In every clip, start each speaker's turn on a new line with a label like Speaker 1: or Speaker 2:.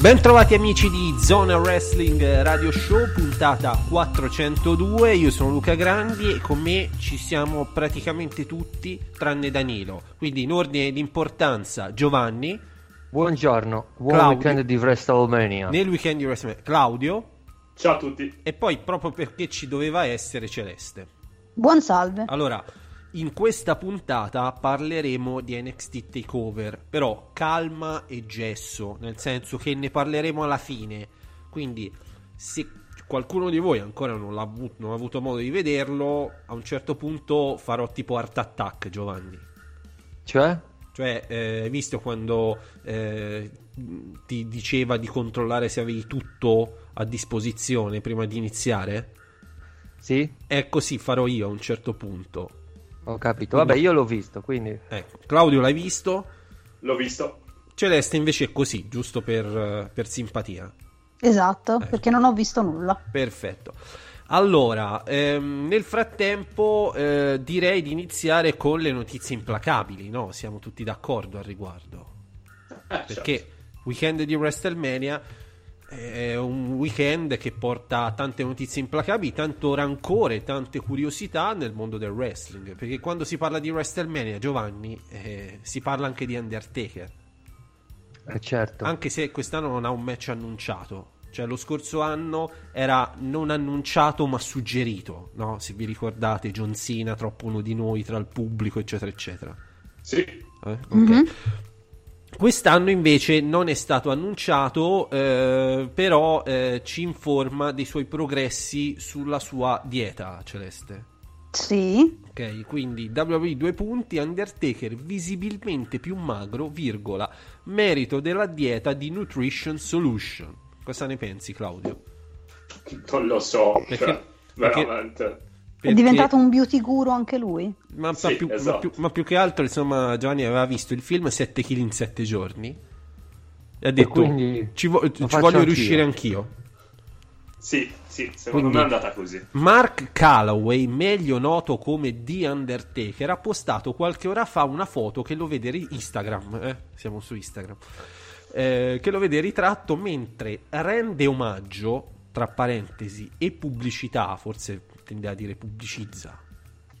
Speaker 1: Bentrovati amici di Zona Wrestling Radio Show, puntata 402. Io sono Luca Grandi e con me ci siamo praticamente tutti, tranne Danilo. Quindi in ordine di importanza, Giovanni.
Speaker 2: Buongiorno, buon
Speaker 1: Claudio.
Speaker 2: weekend di WrestleMania.
Speaker 1: Nel weekend di WrestleMania, Claudio.
Speaker 3: Ciao a tutti.
Speaker 1: E poi proprio perché ci doveva essere Celeste.
Speaker 4: Buon salve.
Speaker 1: Allora, in questa puntata parleremo di NXT Takeover, però calma e gesso, nel senso che ne parleremo alla fine. Quindi, se qualcuno di voi ancora non, l'ha avuto, non ha avuto modo di vederlo, a un certo punto farò tipo Art Attack, Giovanni.
Speaker 2: Cioè?
Speaker 1: Cioè, eh, hai visto quando eh, ti diceva di controllare se avevi tutto a disposizione prima di iniziare?
Speaker 2: Sì?
Speaker 1: È così farò io a un certo punto.
Speaker 2: Ho capito. Vabbè, io l'ho visto, quindi...
Speaker 1: Ecco, Claudio l'hai visto?
Speaker 3: L'ho visto.
Speaker 1: Celeste invece è così, giusto per, per simpatia.
Speaker 4: Esatto,
Speaker 1: Eh.
Speaker 4: perché non ho visto nulla.
Speaker 1: Perfetto. Allora, ehm, nel frattempo eh, direi di iniziare con le notizie implacabili, no? Siamo tutti d'accordo al riguardo. Perché weekend di WrestleMania è un weekend che porta tante notizie implacabili, tanto rancore, tante curiosità nel mondo del wrestling. Perché quando si parla di WrestleMania, Giovanni, eh, si parla anche di Undertaker.
Speaker 2: Eh, certo.
Speaker 1: Anche se quest'anno non ha un match annunciato. Cioè, lo scorso anno era non annunciato ma suggerito, no? Se vi ricordate, John Cena, troppo uno di noi tra il pubblico, eccetera, eccetera.
Speaker 3: Sì.
Speaker 1: Eh? Ok.
Speaker 4: Mhm.
Speaker 1: Quest'anno invece non è stato annunciato, eh, però eh, ci informa dei suoi progressi sulla sua dieta, Celeste.
Speaker 4: Sì.
Speaker 1: Ok, quindi WWE due punti, Undertaker visibilmente più magro, virgola, merito della dieta di Nutrition Solution. Cosa ne pensi, Claudio?
Speaker 3: Non lo so.
Speaker 1: Perché-
Speaker 3: cioè,
Speaker 1: perché-
Speaker 3: veramente.
Speaker 4: È diventato un beauty guru anche lui.
Speaker 1: Ma, ma
Speaker 3: Sì,
Speaker 1: più, ma
Speaker 3: esatto.
Speaker 1: più- ma più che altro, insomma, Giovanni aveva visto il film 7 kg in 7 giorni e ha detto:
Speaker 2: quindi
Speaker 1: Ci, vo- ci voglio
Speaker 2: anch'io."
Speaker 1: riuscire anch'io.
Speaker 3: Sì, sì, secondo
Speaker 1: Quindi-
Speaker 3: me è andata così.
Speaker 1: Mark Calloway, meglio noto come The Undertaker, ha postato qualche ora fa una foto che lo vede ri- Instagram, eh? siamo su Instagram, eh, che lo vede ritratto mentre rende omaggio, tra parentesi, e pubblicità, forse tende a dire pubblicizza,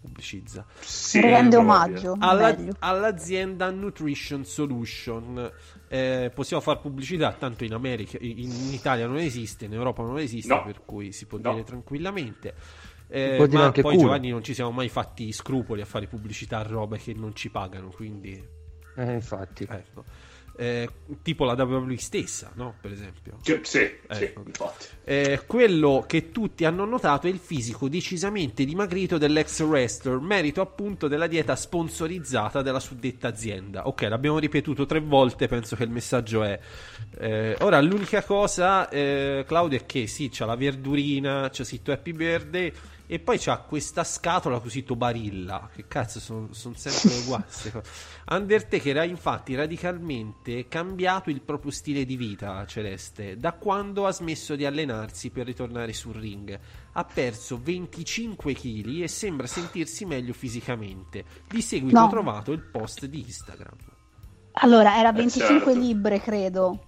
Speaker 1: pubblicizza,
Speaker 3: Sì,
Speaker 4: Rende omaggio.
Speaker 1: alla- all'azienda Nutrition Solution. Eh, possiamo fare pubblicità, tanto in America, in, in Italia non esiste, in Europa non esiste,
Speaker 3: No.
Speaker 1: per cui si può
Speaker 3: No.
Speaker 1: dire tranquillamente. Eh,
Speaker 2: può dire
Speaker 1: ma
Speaker 2: anche
Speaker 1: poi
Speaker 2: culo.
Speaker 1: Giovanni non ci siamo mai fatti scrupoli a fare pubblicità a robe che non ci pagano, quindi
Speaker 2: Eh, infatti.
Speaker 1: ecco. Eh, tipo la WWE stessa, no? Per esempio.
Speaker 3: Sì, sì,
Speaker 1: Ecco.
Speaker 3: infatti.
Speaker 1: Eh, quello che tutti hanno notato è il fisico decisamente dimagrito dell'ex wrestler, merito appunto della dieta sponsorizzata della suddetta azienda. Ok, l'abbiamo ripetuto tre volte, penso che il messaggio è. eh, ora, l'unica cosa, eh, Claudio, è che sì, c'ha la verdurina, c'è scritto Happy Birthday. E poi c'ha questa scatola così barilla. Che cazzo, sono sempre uguali. Undertaker ha infatti radicalmente cambiato il proprio stile di vita, Celeste, da quando ha smesso di allenarsi per ritornare sul ring. Ha perso 25 kg e sembra sentirsi meglio fisicamente. Di seguito
Speaker 4: No.
Speaker 1: ho trovato il post di Instagram.
Speaker 4: Allora, era 25
Speaker 3: certo.
Speaker 4: libbre, credo.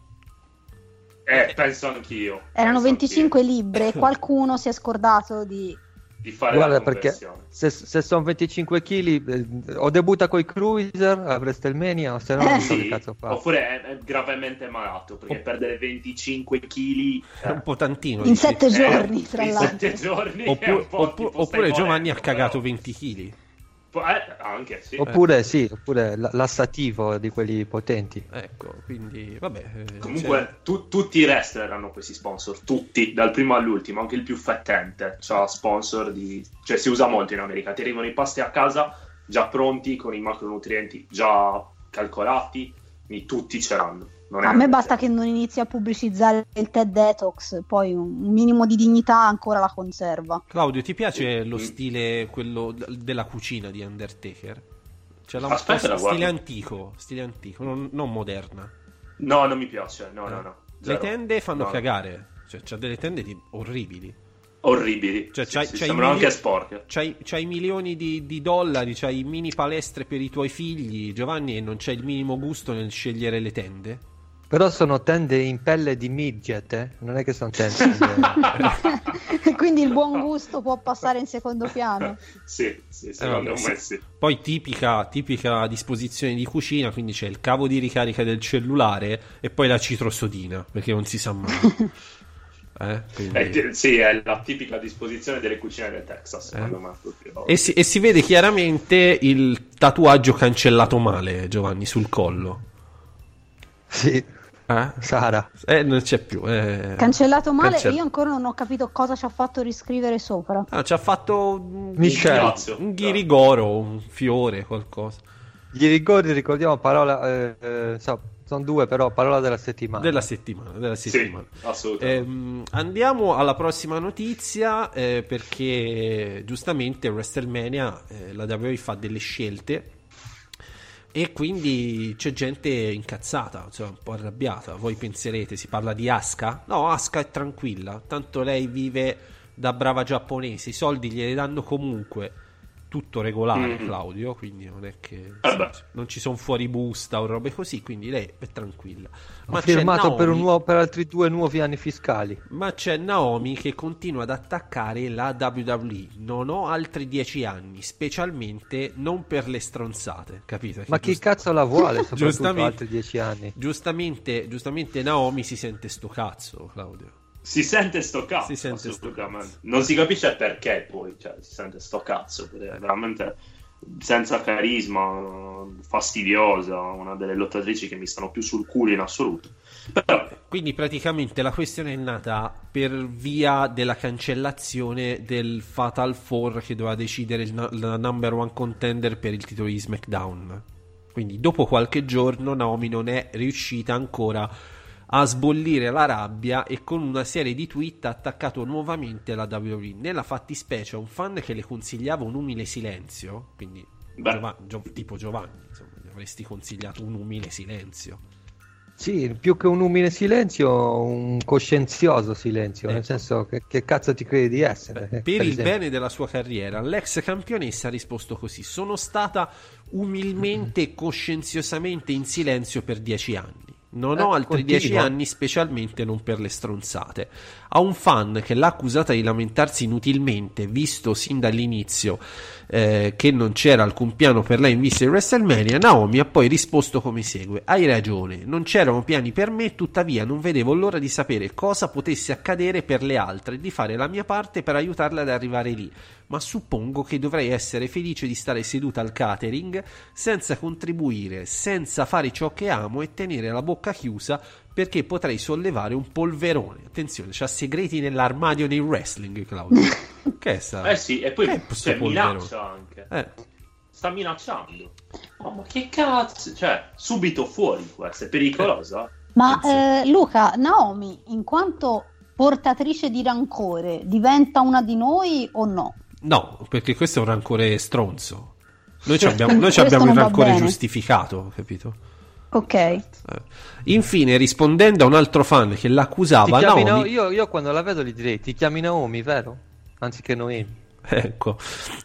Speaker 3: Eh, penso anch'io.
Speaker 4: Erano
Speaker 3: Penso
Speaker 4: 25
Speaker 3: anch'io.
Speaker 4: libbre e qualcuno si è scordato di...
Speaker 3: Di fare
Speaker 2: Guarda,
Speaker 3: la
Speaker 2: perché se, se sono 25 kg, o debutta con i cruiser a WrestleMania, o se no,
Speaker 4: Eh,
Speaker 2: non so che
Speaker 3: Sì,
Speaker 2: cazzo fa.
Speaker 3: oppure è, è gravemente malato perché perdere 25 kg
Speaker 1: È un po' tantino.
Speaker 4: In
Speaker 1: dici?
Speaker 4: sette giorni, tra
Speaker 3: in
Speaker 4: l'altro.
Speaker 3: sette giorni
Speaker 1: Oppure, oppure
Speaker 3: stai
Speaker 1: Giovanni ha cagato
Speaker 3: però.
Speaker 1: 20 kg.
Speaker 3: Eh, anche sì.
Speaker 2: Oppure sì, oppure l- l'assativo di quelli potenti.
Speaker 1: Ecco, quindi vabbè. eh,
Speaker 3: Comunque, tu- tutti i wrestler hanno questi sponsor, tutti, dal primo all'ultimo, anche il più fettente. C'ha sponsor di. cioè, si usa molto in America. Ti arrivano i pasti a casa già pronti con i macronutrienti già calcolati. Quindi tutti ce l'hanno. Non è
Speaker 4: A me basta che non inizi a pubblicizzare il TED Detox, poi un minimo di dignità ancora la conserva.
Speaker 1: Claudio, ti piace lo stile quello della cucina di Undertaker? Cioè, la-
Speaker 3: Aspetta, la
Speaker 1: stile antico, stile antico, non, non moderna.
Speaker 3: No, non mi piace. No, no, no.
Speaker 1: Le
Speaker 3: Zero.
Speaker 1: tende fanno
Speaker 3: No.
Speaker 1: cagare, cioè c'ha delle tende di- orribili.
Speaker 3: Orribili.
Speaker 1: Cioè,
Speaker 3: Sì,
Speaker 1: c'hai-
Speaker 3: sì,
Speaker 1: c'hai
Speaker 3: sembrano
Speaker 1: milio-
Speaker 3: anche sporche.
Speaker 1: C'hai, c'hai milioni di, di dollari, c'hai mini palestre per i tuoi figli, Giovanni, e non c'è il minimo gusto nel scegliere le tende?
Speaker 2: Però sono tende in pelle di midget, eh? Non è che sono tende.
Speaker 4: Quindi il buon gusto può passare in secondo piano.
Speaker 3: Sì, sì,
Speaker 1: Eh,
Speaker 3: secondo me
Speaker 1: sì. Poi tipica, tipica disposizione di cucina, quindi c'è il cavo di ricarica del cellulare e poi la citrosodina, perché non si sa mai. Eh, quindi-
Speaker 3: Eh, sì, è la tipica disposizione delle cucine del Texas, secondo me. proprio.
Speaker 1: E si, e si vede chiaramente il tatuaggio cancellato male, Giovanni, sul collo.
Speaker 2: sì,
Speaker 1: Eh?
Speaker 2: Sara.
Speaker 1: Eh, non c'è più. eh.
Speaker 4: Cancellato male
Speaker 1: Cancell-
Speaker 4: io ancora non ho capito cosa ci ha fatto riscrivere sopra.
Speaker 1: Ah, ci ha fatto un,
Speaker 2: Michel.
Speaker 1: Un ghirigoro, un fiore, qualcosa.
Speaker 2: Gli ricordi, ricordiamo parola, eh, eh, so, sono due però, parola della settimana.
Speaker 1: Della settimana. Della
Speaker 3: Sì,
Speaker 1: settimana.
Speaker 3: assolutamente.
Speaker 1: Ehm, andiamo alla prossima notizia eh, perché giustamente WrestleMania eh, la WWE fa delle scelte e quindi c'è gente incazzata, cioè un po' arrabbiata. Voi penserete, si parla di Asuka? No, Asuka è tranquilla, tanto lei vive da brava giapponese, i soldi glieli danno comunque. Tutto regolare,
Speaker 3: Mhm.
Speaker 1: Claudio, quindi non è che
Speaker 3: beh.
Speaker 1: non ci sono fuori busta o robe così, quindi lei è tranquilla.
Speaker 2: Ha
Speaker 1: Ma c'è
Speaker 2: firmato per, un
Speaker 1: Naomi-
Speaker 2: nuovo- per altri due nuovi anni fiscali.
Speaker 1: ma c'è Naomi che continua ad attaccare la WWE. Non ho altri dieci anni, specialmente non per le stronzate, capito?
Speaker 2: Ma
Speaker 1: Che
Speaker 2: chi
Speaker 1: giust-
Speaker 2: cazzo la vuole soprattutto
Speaker 1: Giustamente.
Speaker 2: altri dieci anni?
Speaker 1: Giustamente, giustamente Naomi si sente sto cazzo, Claudio.
Speaker 3: Si sente sto cazzo,
Speaker 1: Si sente sto cazzo.
Speaker 3: Non si capisce perché poi, cioè, si sente sto cazzo, perché veramente senza carisma, fastidiosa, una delle lottatrici che mi stanno più sul culo in assoluto. Però,
Speaker 1: Quindi praticamente la questione è nata per via della cancellazione del Fatal 4 che doveva decidere il na- la number one contender per il titolo di SmackDown. Quindi dopo qualche giorno Naomi non è riuscita ancora a sbollire la rabbia e con una serie di tweet ha attaccato nuovamente la WWE. Nella fattispecie un fan che le consigliava un umile silenzio, quindi
Speaker 3: Beh.
Speaker 1: Giova- Gio- tipo Giovanni, insomma, gli avresti consigliato un umile silenzio.
Speaker 2: Sì, più che un umile silenzio, un coscienzioso silenzio,
Speaker 1: Ecco.
Speaker 2: nel senso che, che cazzo ti credi di essere?
Speaker 1: Beh,
Speaker 2: eh,
Speaker 1: per il
Speaker 2: esempio.
Speaker 1: bene della sua carriera, l'ex campionessa ha risposto così: Sono stata umilmente e coscienziosamente in silenzio per dieci anni. Non
Speaker 2: Eh,
Speaker 1: ho altri dieci anni, specialmente non per le stronzate. A un fan che l'ha accusata di lamentarsi inutilmente, visto sin dall'inizio eh, che non c'era alcun piano per lei in vista di WrestleMania, Naomi ha poi risposto come segue: Hai ragione, non c'erano piani per me, tuttavia non vedevo l'ora di sapere cosa potesse accadere per le altre e di fare la mia parte per aiutarle ad arrivare lì. Ma suppongo che dovrei essere felice di stare seduta al catering senza contribuire, senza fare ciò che amo e tenere la bocca chiusa perché potrei sollevare un polverone. Attenzione, c'ha segreti nell'armadio nei wrestling, Claudio. che è sta?
Speaker 3: eh sì, e poi
Speaker 1: Che è
Speaker 3: cioè, minaccia anche.
Speaker 1: Eh,
Speaker 3: Sta minacciando. Oh, ma che cazzo? Cioè, subito fuori questa, è pericolosa.
Speaker 4: Ma eh, Luca, Naomi, in quanto portatrice di rancore, diventa una di noi o no?
Speaker 1: No, perché questo è un rancore stronzo. Noi ci abbiamo, noi abbiamo il rancore giustificato, capito?
Speaker 4: Ok.
Speaker 1: Eh. Infine, rispondendo a un altro fan che l'accusava, Naomi,
Speaker 2: Nao- io, io quando la vedo gli direi ti chiami Naomi, vero? Anziché Noemi.
Speaker 1: ecco,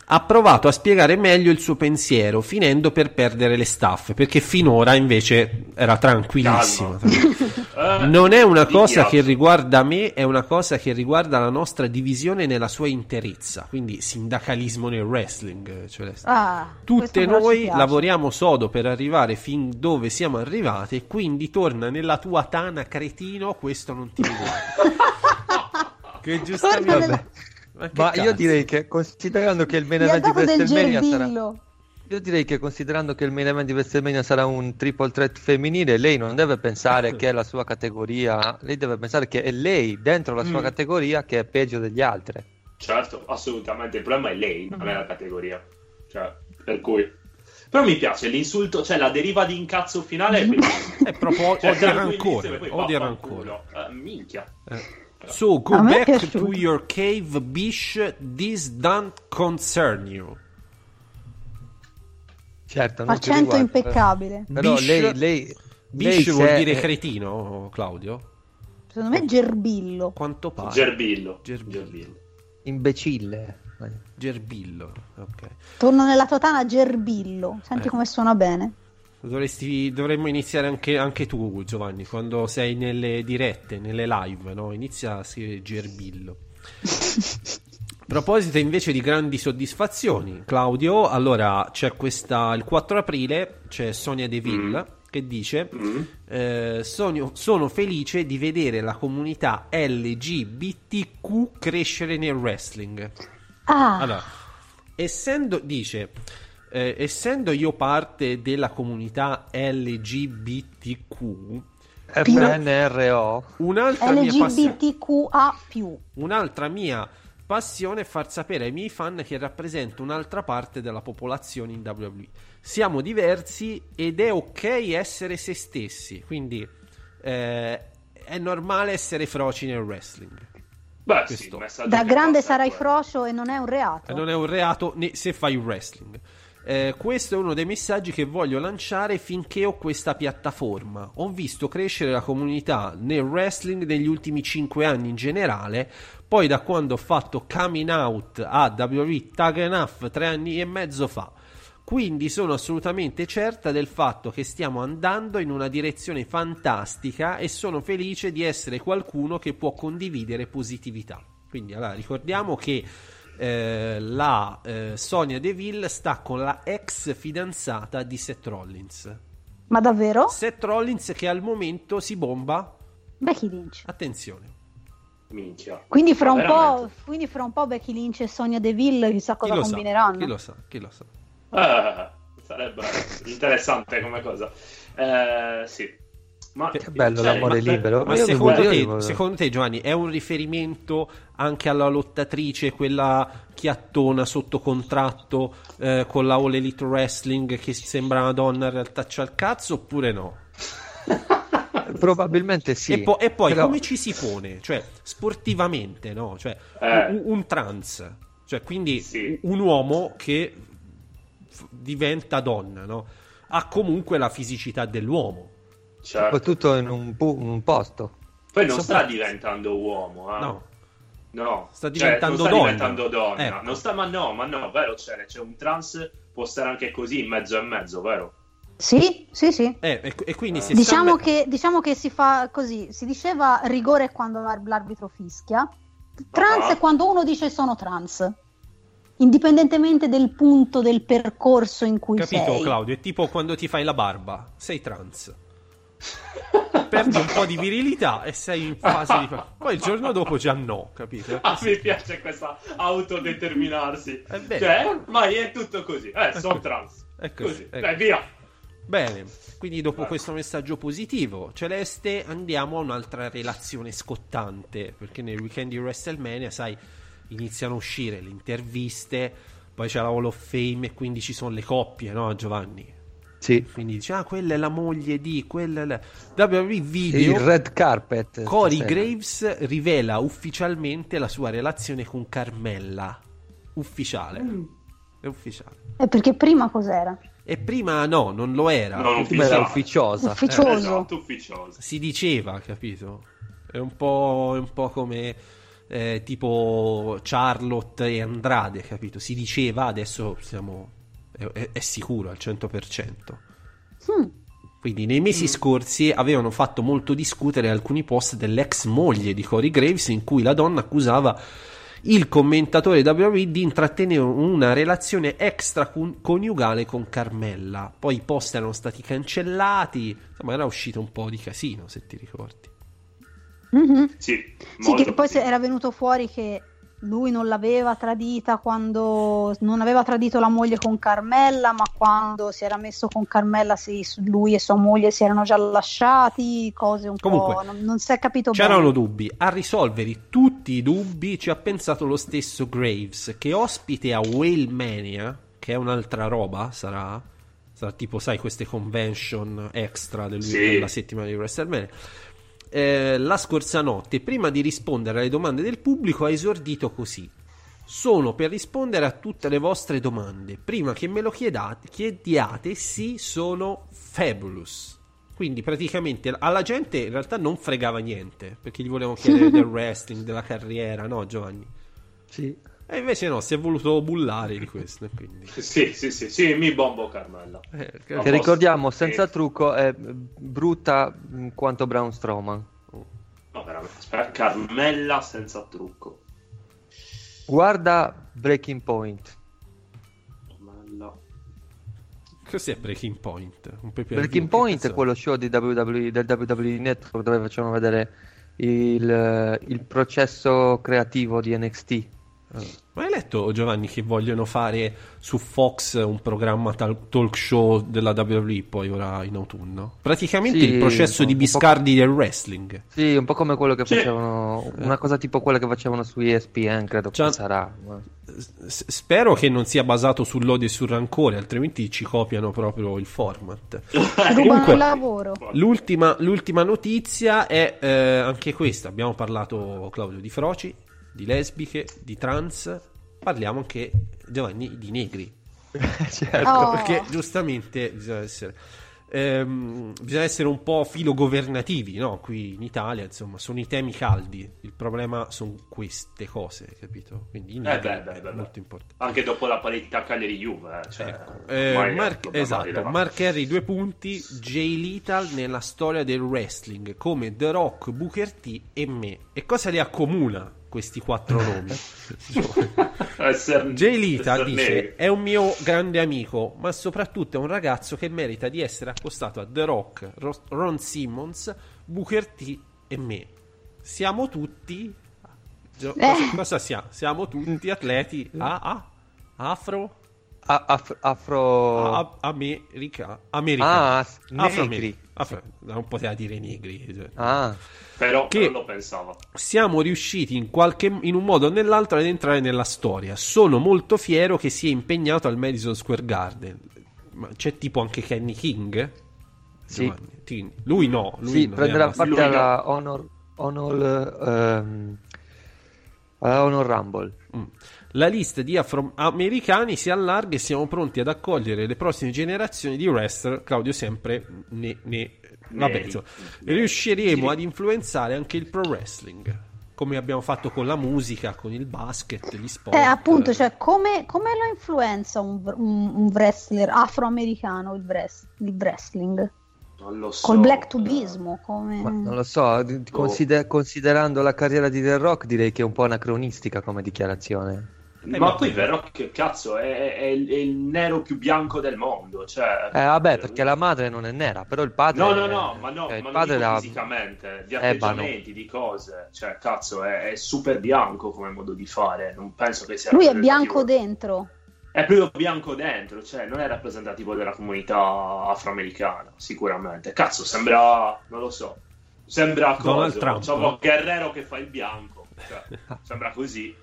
Speaker 1: ha provato a spiegare meglio il suo pensiero, finendo per perdere le staffe, perché finora invece era tranquillissima.
Speaker 3: Eh,
Speaker 1: Non è una cosa che riguarda me, è una cosa che riguarda la nostra divisione nella sua interezza, quindi sindacalismo nel wrestling. Cioè
Speaker 4: Ah,
Speaker 1: Tutte noi lavoriamo sodo per arrivare fin dove siamo arrivati, e quindi torna nella tua tana cretino, questo non ti riguarda. che giustamente... Ma,
Speaker 2: Ma io direi che considerando che il main event di WrestleMania sarà. Io direi che considerando che il main event di WrestleMania sarà un triple threat femminile, lei non deve pensare che è la sua categoria, lei deve pensare che è lei dentro la sua
Speaker 3: Mm.
Speaker 2: categoria che è peggio degli altri.
Speaker 3: Certo, assolutamente. Il problema è lei, non è la categoria. Cioè, per cui... Però mi piace l'insulto, cioè la deriva di incazzo finale è
Speaker 1: proprio
Speaker 3: Cioè,
Speaker 1: odio rancore. Odio rancore.
Speaker 3: Eh, minchia.
Speaker 1: So, go
Speaker 4: è
Speaker 1: back to your cave, Bish. This don't concern you.
Speaker 2: Certo,
Speaker 4: Accento impeccabile.
Speaker 2: Però
Speaker 1: Bish-
Speaker 2: lei, lei,
Speaker 1: Bish
Speaker 2: lei
Speaker 1: vuol dire
Speaker 2: eh,
Speaker 1: cretino, Claudio?
Speaker 4: Secondo me gerbillo.
Speaker 1: Quanto pare.
Speaker 3: Gerbillo.
Speaker 1: Gerbillo.
Speaker 3: Gerbillo.
Speaker 2: imbecille.
Speaker 1: Gerbillo. Ok.
Speaker 4: Torno nella totana gerbillo. Senti
Speaker 1: Eh.
Speaker 4: come suona bene.
Speaker 1: Dovresti, dovremmo iniziare anche, anche tu, Giovanni, quando sei nelle dirette, nelle live, no? Inizia a scrivere Gerbillo. A proposito invece di grandi soddisfazioni, Claudio, allora c'è questa, il 4 aprile c'è Sonia Deville che dice
Speaker 3: Mm.
Speaker 1: eh, sono, sono felice di vedere la comunità LGBTQ crescere nel wrestling.
Speaker 4: Ah,
Speaker 1: Allora, essendo, dice, eh, essendo io parte della comunità LGBTQ,
Speaker 2: FNRO.
Speaker 1: un'altra mia, passione,
Speaker 4: LGBTQA+.
Speaker 1: un'altra mia passione è far sapere ai miei fan che rappresento un'altra parte della popolazione in WWE. Siamo diversi ed è ok essere se stessi, quindi eh, è normale essere froci nel wrestling.
Speaker 3: Beh, sì,
Speaker 4: Da grande sarai
Speaker 3: quello.
Speaker 4: frocio e non è un reato.
Speaker 1: E non è un reato né se fai wrestling. Eh, questo è uno dei messaggi che voglio lanciare finché ho questa piattaforma. Ho visto crescere la comunità nel wrestling negli ultimi 5 anni in generale, poi da quando ho fatto coming out a WWE Tag Enough 3 anni e mezzo fa. Quindi sono assolutamente certa del fatto che stiamo andando in una direzione fantastica e sono felice di essere qualcuno che può condividere positività. Quindi allora ricordiamo che eh, la eh, Sonia Deville sta con la ex fidanzata di Seth Rollins.
Speaker 4: Ma davvero?
Speaker 1: Seth Rollins che al momento si bomba.
Speaker 4: Becky Lynch.
Speaker 1: Attenzione.
Speaker 3: Minchia.
Speaker 4: Quindi fra, un po', quindi fra un po' Becky Lynch e Sonia Deville chissà
Speaker 1: Chi
Speaker 4: cosa
Speaker 1: sa?
Speaker 4: combineranno.
Speaker 1: Chi lo sa? Chi lo sa?
Speaker 3: Eh, sarebbe interessante come cosa. Eh, sì. Ma,
Speaker 2: Che bello
Speaker 3: cioè,
Speaker 2: l'amore
Speaker 3: ma-
Speaker 2: libero.
Speaker 1: Ma
Speaker 2: mi
Speaker 1: secondo te, secondo te, Giovanni, è un riferimento anche alla lottatrice, quella chiattona sotto contratto eh, con la All Elite Wrestling che sembra una donna, in realtà c'ha il cazzo oppure no?
Speaker 2: Probabilmente sì.
Speaker 1: e, po- e poi
Speaker 2: Però-
Speaker 1: come ci si pone? Cioè, sportivamente, no? Cioè,
Speaker 3: Eh.
Speaker 1: un, un trans, cioè, quindi
Speaker 3: Sì.
Speaker 1: un uomo che f- diventa donna, no? Ha comunque la fisicità dell'uomo.
Speaker 3: Certo.
Speaker 2: Soprattutto in un, pu- in un posto.
Speaker 3: Poi non sta diventando uomo, eh.
Speaker 1: No.
Speaker 3: No.
Speaker 1: Sta
Speaker 3: Cioè,
Speaker 1: diventando
Speaker 3: non sta
Speaker 1: donna.
Speaker 3: diventando donna.
Speaker 1: Ecco.
Speaker 3: Non sta, ma no, ma no, vero, c'è, c'è un trans, può stare anche così, in mezzo e mezzo, vero?
Speaker 4: Sì, sì, sì.
Speaker 1: Eh, e, e quindi se
Speaker 4: Diciamo
Speaker 1: sta-
Speaker 4: che, diciamo che si fa così, si diceva rigore quando l'arbitro fischia, trans
Speaker 3: Ah.
Speaker 4: è quando uno dice sono trans, indipendentemente del punto del percorso in cui
Speaker 1: Capito,
Speaker 4: sei.
Speaker 1: Claudio? È tipo quando ti fai la barba, sei trans. Perdi un po' di virilità e sei in fase di. Poi il giorno dopo già no, capito?
Speaker 3: Ah, mi piace questa autodeterminarsi.
Speaker 1: Eh beh.
Speaker 3: Cioè, ormai è tutto così. Eh, sono trans.
Speaker 1: È così, ecco.
Speaker 3: Dai, via.
Speaker 1: Bene, quindi dopo
Speaker 3: Eh.
Speaker 1: questo messaggio positivo, Celeste, andiamo a un'altra relazione scottante. Perché nel weekend di WrestleMania, sai, iniziano a uscire le interviste, poi c'è la Hall of Fame e quindi ci sono le coppie, no, Giovanni?
Speaker 2: Sì.
Speaker 1: Quindi dice, ah, quella è la moglie di, quella è la... WWE
Speaker 2: Il
Speaker 1: video.
Speaker 2: red carpet.
Speaker 1: Corey
Speaker 2: stasera.
Speaker 1: Graves rivela ufficialmente la sua relazione con Carmella. Ufficiale. È ufficiale.
Speaker 4: Eh, perché prima cos'era?
Speaker 1: E prima no, non lo era.
Speaker 3: Non
Speaker 2: Prima era
Speaker 3: ufficiale.
Speaker 2: ufficiosa.
Speaker 4: Ufficioso.
Speaker 3: Esatto, ufficioso.
Speaker 1: Si diceva, capito? È un po', è un po' come eh, tipo Charlotte e Andrade, capito? Si diceva, adesso siamo... È, è- sicuro al 100%.
Speaker 4: Hmm.
Speaker 1: Quindi nei mesi scorsi avevano fatto molto discutere alcuni post dell'ex moglie di Corey Graves in cui la donna accusava il commentatore WWE di intrattenere una relazione extraconiugale con Carmella. Poi i post erano stati cancellati, insomma era uscito un po' di casino se ti ricordi.
Speaker 4: Mhm.
Speaker 3: Sì,
Speaker 4: Sì, che poi se- era venuto fuori che lui non l'aveva tradita quando non aveva tradito la moglie con Carmella, ma quando si era messo con Carmella sì, lui e sua moglie si erano già lasciati, cose un
Speaker 1: Comunque,
Speaker 4: po'... Non, non si è capito
Speaker 1: C'erano
Speaker 4: bene.
Speaker 1: dubbi, a risolvere tutti i dubbi ci ha pensato lo stesso Graves che ospite a Whalemania, che è un'altra roba, sarà sarà tipo, sai, queste convention extra del-
Speaker 3: Sì.
Speaker 1: della settimana di WrestleMania. Eh, la scorsa notte, prima di rispondere alle domande del pubblico, ha esordito così. Sono per rispondere a tutte le vostre domande. Prima che me lo chiedate, chiediate, sì, sono fabulous. Quindi praticamente alla gente in realtà non fregava niente, perché gli volevano chiedere del wrestling, della carriera, no Giovanni?
Speaker 2: Sì.
Speaker 1: E invece no, si è voluto bullare di questo. e Quindi.
Speaker 3: Sì, sì, sì, sì, mi bombo Carmella.
Speaker 1: Eh.
Speaker 2: Che
Speaker 3: posso-
Speaker 2: ricordiamo, senza
Speaker 3: Sì.
Speaker 2: trucco, è brutta mh, quanto Braun Strowman.
Speaker 3: No, veramente. Aspetta, Carmella senza trucco.
Speaker 2: Guarda Breaking Point.
Speaker 3: Carmella.
Speaker 1: Cos'è Breaking Point? Un
Speaker 2: Breaking Point è quello show di WWE, del WWE Network dove facevano vedere il, il processo creativo di NXT.
Speaker 1: Ah. Ma hai letto Giovanni che vogliono fare su Fox un programma tal- talk show della WWE poi ora in autunno? Praticamente
Speaker 2: Sì,
Speaker 1: il processo di Biscardi del wrestling.
Speaker 2: Sì, un po' come quello che
Speaker 3: Sì.
Speaker 2: facevano, una cosa tipo quella che facevano su ESPN, credo
Speaker 1: Cioè-
Speaker 2: che sarà. ma-
Speaker 1: S- spero che non sia basato sull'odio e sul rancore, altrimenti ci copiano proprio il format.
Speaker 4: Rubano
Speaker 1: Comunque-
Speaker 4: il lavoro.
Speaker 1: L'ultima, l'ultima notizia è eh, anche questa. Abbiamo parlato, Claudio, di froci, di lesbiche, di trans. Parliamo anche, Giovanni, di negri.
Speaker 2: Certo.
Speaker 4: Oh.
Speaker 1: Perché giustamente bisogna essere, ehm, bisogna essere un po' filogovernativi, no? Qui in Italia, insomma, sono i temi caldi. Il problema sono queste cose, capito? Quindi i negri
Speaker 3: beh, beh,
Speaker 1: è
Speaker 3: beh, beh.
Speaker 1: molto importante.
Speaker 3: Anche dopo la parità Cagliari-Juve. Eh, cioè,
Speaker 1: Ecco, eh, Mark, esatto. Mark Henry due punti, Jay Lethal nella storia del wrestling come The Rock, Booker T e me. E cosa li accomuna questi quattro nomi? Jay
Speaker 3: esser
Speaker 1: dice è un mio grande amico, ma soprattutto è un ragazzo che merita di essere accostato a The Rock, Ro- Ron Simmons, Booker T e me. Siamo tutti... Gio-
Speaker 4: Eh.
Speaker 1: Cosa, cosa siamo? Siamo tutti atleti a, a- afro...
Speaker 2: A- af- afro...
Speaker 1: A- America, americani.
Speaker 2: Ah, s-
Speaker 1: Afro- non poteva dire negri. cioè.
Speaker 2: Ah,
Speaker 3: Però,
Speaker 1: Che-
Speaker 3: però lo pensava.
Speaker 1: Siamo riusciti in, qualche, in un modo o nell'altro ad entrare nella storia. Sono molto fiero che sia impegnato al Madison Square Garden. Ma c'è tipo anche Kenny King?
Speaker 2: Sì.
Speaker 1: Giovanni? Lui no. Lui
Speaker 2: sì,
Speaker 1: è
Speaker 2: prenderà parte
Speaker 3: Lui no.
Speaker 2: alla Honor, Honor, ehm, alla Honor Rumble.
Speaker 1: Mm. La lista di afroamericani si allarga e siamo pronti ad accogliere le prossime generazioni di wrestler. Claudio sempre ne, ne- vabbè,
Speaker 3: Neri.
Speaker 1: insomma,
Speaker 3: Neri.
Speaker 1: riusciremo ad influenzare anche il pro wrestling. Come abbiamo fatto con la musica, con il basket, gli sport.
Speaker 4: Eh, appunto, cioè, come, come lo influenza un, un- un wrestler afroamericano il, wrest- il wrestling?
Speaker 3: Non lo so.
Speaker 4: Col black tubismo, come...
Speaker 2: Non lo so, di- consider- considerando la carriera di The Rock direi che è un po' anacronistica come dichiarazione.
Speaker 3: Eh, ma poi vero che cazzo è, è il, è il nero più bianco del mondo. Cioè,
Speaker 2: Eh vabbè, perché la madre non è nera, però il padre...
Speaker 3: No, no, no, ma no,
Speaker 2: cioè, il
Speaker 3: ma non
Speaker 2: padre era
Speaker 3: fisicamente, di
Speaker 2: ebano.
Speaker 3: atteggiamenti, di cose. Cioè, cazzo, è, è super bianco come modo di fare. Non penso che sia
Speaker 4: Lui è bianco dentro.
Speaker 3: È proprio bianco dentro, cioè non è rappresentativo della comunità afroamericana, sicuramente. Cazzo, sembra, non lo so, sembra
Speaker 1: Donald
Speaker 3: cosa,
Speaker 1: Trump.
Speaker 3: Diciamo, Guerrero che fa il bianco. Cioè, sembra così.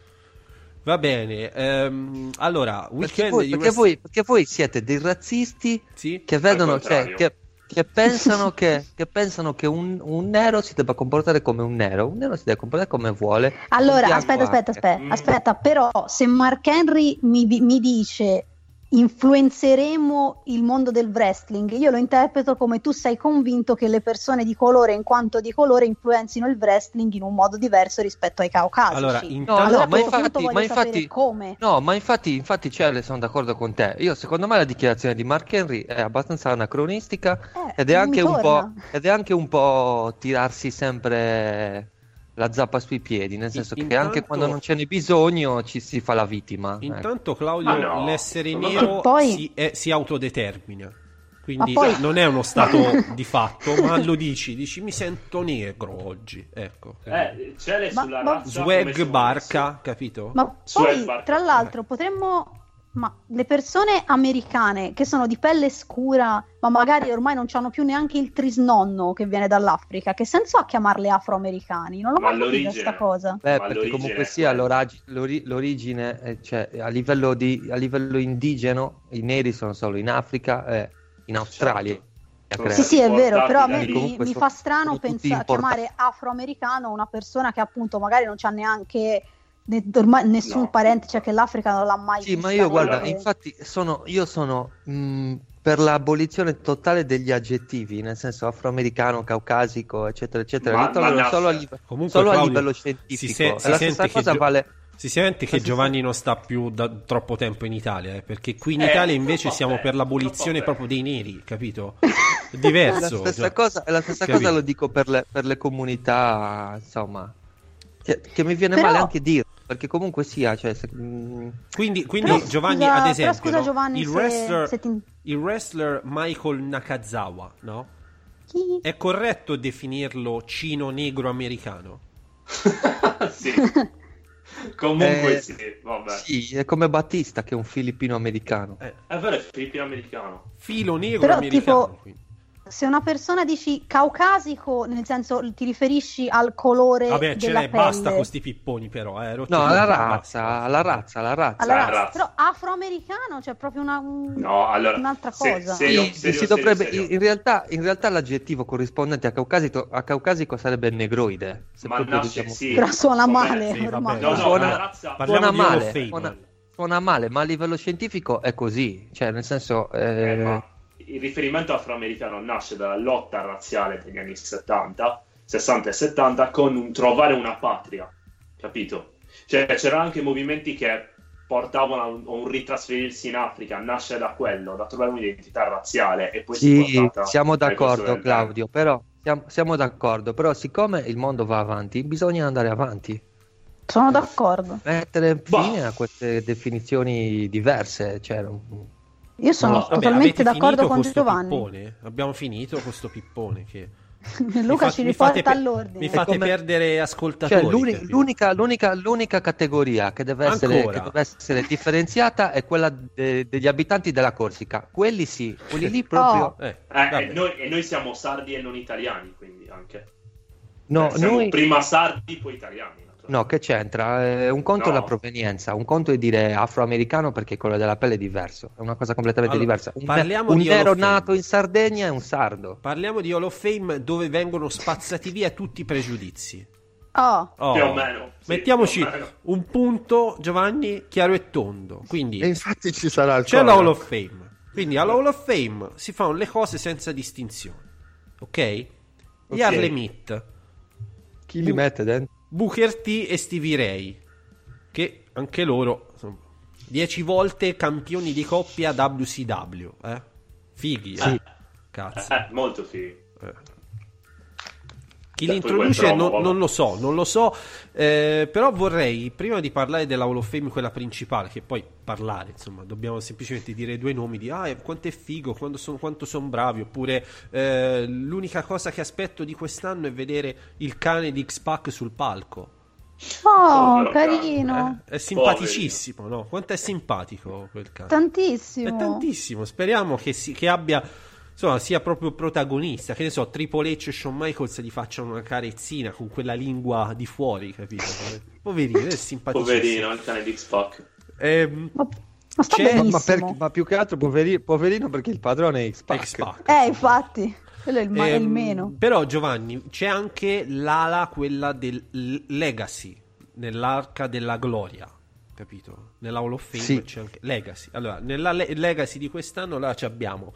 Speaker 1: Va bene. ehm, allora,
Speaker 2: Perché voi, perché,
Speaker 1: wrest-
Speaker 2: voi, perché voi siete dei razzisti
Speaker 1: Sì?
Speaker 2: che vedono, cioè, che, che pensano che, che pensano che un, un nero si debba comportare come un nero, un nero si deve comportare come vuole.
Speaker 4: Allora, aspetta, aspetta, aspetta,
Speaker 3: Mm.
Speaker 4: aspetta, però se Mark Henry mi, mi dice influenzeremo il mondo del wrestling, io lo interpreto come tu sei convinto che le persone di colore in quanto di colore influenzino il wrestling in un modo diverso rispetto ai caucasici.
Speaker 1: Allora,
Speaker 2: No,
Speaker 1: intanto...
Speaker 2: no,
Speaker 4: Allora, a
Speaker 2: ma infatti, ma infatti,
Speaker 4: come.
Speaker 2: no, ma infatti, infatti, Celle, sono d'accordo con te. Io, secondo me, la dichiarazione di Mark Henry è abbastanza anacronistica
Speaker 4: Eh,
Speaker 2: ed è, ed è anche un po' tirarsi sempre la zappa sui piedi, nel senso che
Speaker 1: intanto-
Speaker 2: anche quando non ce n'è bisogno ci si fa la vittima. ecco.
Speaker 1: Intanto, Claudio,
Speaker 3: Ma no,
Speaker 1: l'essere nero
Speaker 4: poi-
Speaker 1: si, è- si autodetermina. Quindi
Speaker 4: poi-
Speaker 1: non è uno stato di fatto, ma lo dici, dici mi sento negro oggi. Ecco.
Speaker 3: Eh, c'è
Speaker 4: Ma-
Speaker 3: sulla
Speaker 4: ma-
Speaker 1: Swag barca, capito?
Speaker 4: Ma poi, tra l'altro, potremmo. Ma le persone americane che sono di pelle scura, ma magari ormai non hanno più neanche il trisnonno che viene dall'Africa, che senso ha chiamarle afroamericane? Non l'ho
Speaker 3: Ma
Speaker 4: mai capita
Speaker 3: l'origine-
Speaker 4: sta cosa.
Speaker 2: Beh,
Speaker 3: Ma
Speaker 2: perché comunque sia l'oragi- l'ori- l'origine, eh, cioè a livello, di, a livello indigeno, i neri sono solo in Africa, eh, in Australia.
Speaker 3: Certo. Sì.
Speaker 4: Sì, è vero, però a me mi, mi fa strano pensa- chiamare afroamericano una persona che appunto magari non c'ha neanche ne- ormai nessun
Speaker 3: No.
Speaker 4: parente, cioè che l'Africa non l'ha mai
Speaker 2: Sì,
Speaker 4: vista.
Speaker 2: ma io guarda,
Speaker 4: neanche-
Speaker 2: infatti sono, io sono mh, per l'abolizione totale degli aggettivi, nel senso afroamericano, caucasico, eccetera, eccetera.
Speaker 3: Ma- ma
Speaker 2: solo a, live-
Speaker 1: Comunque,
Speaker 2: solo a
Speaker 1: Claudio,
Speaker 2: livello
Speaker 1: si
Speaker 2: scientifico.
Speaker 1: se-
Speaker 2: E
Speaker 1: si
Speaker 2: la
Speaker 1: sente
Speaker 2: stessa
Speaker 1: che
Speaker 2: cosa
Speaker 1: Gio-
Speaker 2: vale.
Speaker 1: Si sente che Giovanni non sta più da troppo tempo in Italia, eh, perché qui in
Speaker 3: Eh,
Speaker 1: Italia invece siamo per l'abolizione proprio dei neri, capito? È
Speaker 2: La
Speaker 1: diverso.
Speaker 2: stessa
Speaker 1: cioè.
Speaker 2: cosa, la stessa cosa lo dico per le, per le comunità, insomma, che, che mi viene
Speaker 4: Però-
Speaker 2: male anche dire, perché comunque sia, cioè, se-
Speaker 1: Quindi, quindi
Speaker 4: Però
Speaker 1: Giovanni,
Speaker 4: scusa-
Speaker 1: ad
Speaker 4: però
Speaker 1: esempio,
Speaker 4: scusa,
Speaker 1: no?
Speaker 4: Giovanni,
Speaker 1: il,
Speaker 4: se-
Speaker 1: wrestler,
Speaker 4: se ti-
Speaker 1: il wrestler Michael Nakazawa, no?
Speaker 4: Chi?
Speaker 1: È corretto definirlo cino negro americano?
Speaker 3: sì. Comunque
Speaker 2: Eh,
Speaker 3: sì, vabbè.
Speaker 2: sì, è come Battista che è un filippino americano.
Speaker 1: Eh,
Speaker 3: È vero, è filippino americano.
Speaker 1: filo negro
Speaker 4: Però,
Speaker 1: americano.
Speaker 4: tipo,
Speaker 1: quindi.
Speaker 4: Se una persona dici caucasico, nel senso ti riferisci al colore
Speaker 1: Vabbè, ce
Speaker 4: della
Speaker 1: n'è,
Speaker 4: pelle.
Speaker 1: basta con sti pipponi però, eh. rotti
Speaker 2: No, alla razza, alla razza, alla razza.
Speaker 3: Cioè, razza.
Speaker 4: però afroamericano, cioè proprio una, un-
Speaker 3: No, allora,
Speaker 4: un'altra
Speaker 3: se-
Speaker 4: cosa.
Speaker 3: se- Serio,
Speaker 2: Sì,
Speaker 3: serio,
Speaker 2: si
Speaker 3: serio,
Speaker 2: dovrebbe,
Speaker 3: serio.
Speaker 2: In, realtà, in realtà l'aggettivo corrispondente a caucasico, a caucasico sarebbe negroide. Se
Speaker 3: Ma
Speaker 2: proprio
Speaker 3: nasce,
Speaker 2: dobbiamo-
Speaker 3: sì.
Speaker 4: Però suona
Speaker 3: Vabbè,
Speaker 4: male
Speaker 1: sì,
Speaker 4: ormai.
Speaker 3: No, no,
Speaker 2: Suona-
Speaker 3: la razza...
Speaker 2: Suona male, suona, suona male, ma a livello scientifico è così. Cioè, nel senso,
Speaker 3: Eh,
Speaker 2: eh,
Speaker 3: ma il riferimento afroamericano nasce dalla lotta razziale degli anni 70, 60 e 70 con un trovare una patria, capito? Cioè c'erano anche movimenti che portavano a un, a un ritrasferirsi in Africa, nasce da quello, da trovare un'identità razziale e poi si
Speaker 2: sì,
Speaker 3: portata
Speaker 2: siamo d'accordo, Claudio. Però siamo, siamo d'accordo. Però, siccome il mondo va avanti, bisogna andare avanti.
Speaker 4: Sono d'accordo.
Speaker 2: Mettere
Speaker 3: Bah.
Speaker 2: fine a queste definizioni diverse. Cioè,
Speaker 4: Io sono
Speaker 2: No, vabbè,
Speaker 4: totalmente
Speaker 1: avete
Speaker 4: d'accordo con Giovanni.
Speaker 1: pippone? Abbiamo finito questo pippone che...
Speaker 4: Luca
Speaker 1: Mi
Speaker 4: ci riporta
Speaker 1: fate pe-
Speaker 4: all'ordine.
Speaker 1: Mi fate
Speaker 2: come-
Speaker 1: perdere ascoltatori.
Speaker 2: Cioè, l'uni- l'unica, l'unica- l'unica categoria che deve, essere, che deve essere differenziata è quella de- degli abitanti della Corsica. Quelli sì, quelli lì proprio.
Speaker 1: Eh,
Speaker 3: Eh,
Speaker 1: vabbè.
Speaker 3: e, noi, e noi siamo sardi e non italiani, quindi anche.
Speaker 2: No,
Speaker 3: Eh, siamo
Speaker 2: noi,
Speaker 3: prima sardi, poi italiani. Naturalmente.
Speaker 2: no, che c'entra? Eh, un conto è
Speaker 3: No.
Speaker 2: la provenienza, un conto è dire afroamericano perché colore della pelle è diverso, è una cosa completamente
Speaker 1: Allora,
Speaker 2: diversa. Un,
Speaker 1: parliamo
Speaker 2: un
Speaker 1: di
Speaker 2: nero nato in Sardegna è un sardo.
Speaker 1: Parliamo di Hall of Fame dove vengono spazzati via tutti i pregiudizi.
Speaker 4: Oh,
Speaker 1: Oh.
Speaker 3: Più o meno. sì,
Speaker 1: Mettiamoci
Speaker 3: più o meno.
Speaker 1: un punto, Giovanni, chiaro e tondo. Quindi
Speaker 5: E infatti ci sarà il
Speaker 1: c'è la. Hall of Fame. Quindi alla Hall of Fame si fanno le cose senza distinzione. Ok? Gli
Speaker 3: Ok.
Speaker 1: Harlem Heat,
Speaker 2: Chi li mette dentro?
Speaker 1: Booker T e Stevie Ray, che anche loro sono 10 volte campioni di coppia WCW. Eh? Fighi, eh? Cazzo.
Speaker 3: Eh, molto figo.
Speaker 1: Chi
Speaker 3: Beh,
Speaker 1: li introduce non, non lo so, non lo so, eh, però vorrei, prima di parlare della Hall of Fame, quella principale, che poi parlare, insomma, dobbiamo semplicemente dire due nomi di, ah, quanto è figo, son- quanto sono bravi, oppure eh, l'unica cosa che aspetto di quest'anno è vedere il cane di X-Pac sul palco.
Speaker 4: oh
Speaker 3: Povero
Speaker 4: carino.
Speaker 1: Eh, È simpaticissimo, no? Quanto è simpatico quel cane?
Speaker 4: Tantissimo.
Speaker 1: È tantissimo, speriamo che, si- che abbia insomma sia proprio protagonista che ne so Triple H e Shawn Michaels gli facciano una carezzina con quella lingua di fuori capito poverino è simpaticissimo
Speaker 3: Poverino, il cane di X-Pac.
Speaker 1: Ehm,
Speaker 4: Ma, ma
Speaker 2: per- ma più che altro poveri- poverino perché il padrone è X-Pac.
Speaker 1: X-Pac.
Speaker 4: Eh, infatti, quello è il, ma- è il
Speaker 1: Ehm,
Speaker 4: meno.
Speaker 1: però Giovanni c'è anche l'ala quella del Legacy nell'arca della gloria capito nella Hall of Fame
Speaker 2: Sì.
Speaker 1: c'è anche Legacy allora nella le- Legacy di quest'anno là ci abbiamo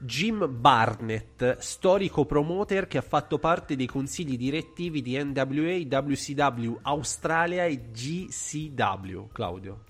Speaker 1: Jim Barnett, storico promoter che ha fatto parte dei consigli direttivi di NWA, WCW Australia e GCW. Claudio.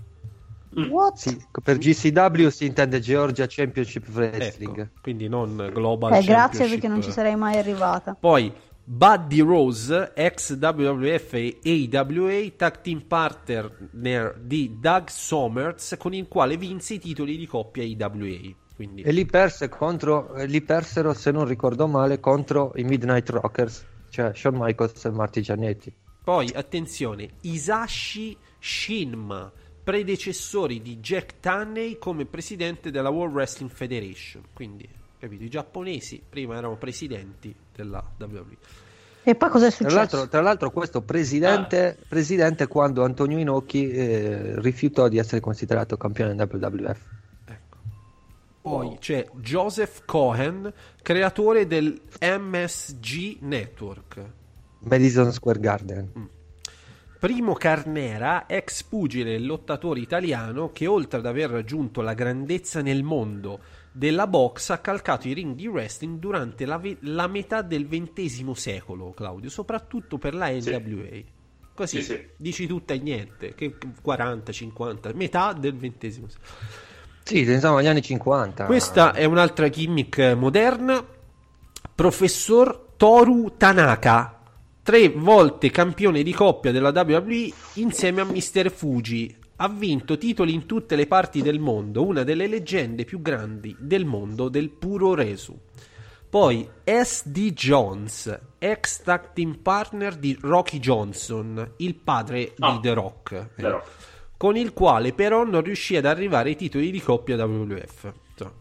Speaker 4: What?
Speaker 2: Sì, per GCW si intende Georgia Championship Wrestling.
Speaker 1: Ecco, quindi non Global
Speaker 4: Eh, grazie
Speaker 1: Championship.
Speaker 4: perché non ci sarei mai arrivata.
Speaker 1: Poi Buddy Rose, ex WWF e AWA, tag team partner di Doug Somers, con il quale vinse i titoli di coppia AWA. Quindi
Speaker 2: E lì, perse contro, lì persero, se non ricordo male, contro i Midnight Rockers, cioè Shawn Michaels e Marty Giannetti.
Speaker 1: Poi, attenzione, Isashi Shinma, predecessori di Jack Tunney come presidente della World Wrestling Federation. Quindi, capito, i giapponesi prima erano presidenti della WWE.
Speaker 4: E poi cosa è
Speaker 2: Tra
Speaker 4: successo?
Speaker 2: l'altro, tra l'altro questo presidente, presidente quando Antonio Inoki eh, rifiutò di essere considerato campione WWF.
Speaker 1: Poi c'è Joseph Cohen, creatore del MSG Network.
Speaker 2: Madison Square Garden.
Speaker 1: Primo Carnera, ex pugile e lottatore italiano che oltre ad aver raggiunto la grandezza nel mondo della box ha calcato i ring di wrestling durante la, ve- la metà del XX secolo, Claudio, soprattutto per la
Speaker 3: Sì.
Speaker 1: NWA. Così
Speaker 3: Sì, sì.
Speaker 1: dici tutto e niente, che 40, 50, metà del XX secolo.
Speaker 2: Sì, pensiamo agli anni 50.
Speaker 1: Questa è un'altra gimmick moderna. Professor Toru Tanaka, tre volte campione di coppia della WWE insieme a Mr. Fuji. Ha vinto titoli in tutte le parti del mondo, una delle leggende più grandi del mondo del puro resu. Poi SD Jones, ex tag team partner di Rocky Johnson, il padre
Speaker 3: Ah,
Speaker 1: di The Rock.
Speaker 3: The Rock.
Speaker 1: Con il quale però non riuscì ad arrivare ai titoli di coppia WWF. Insomma,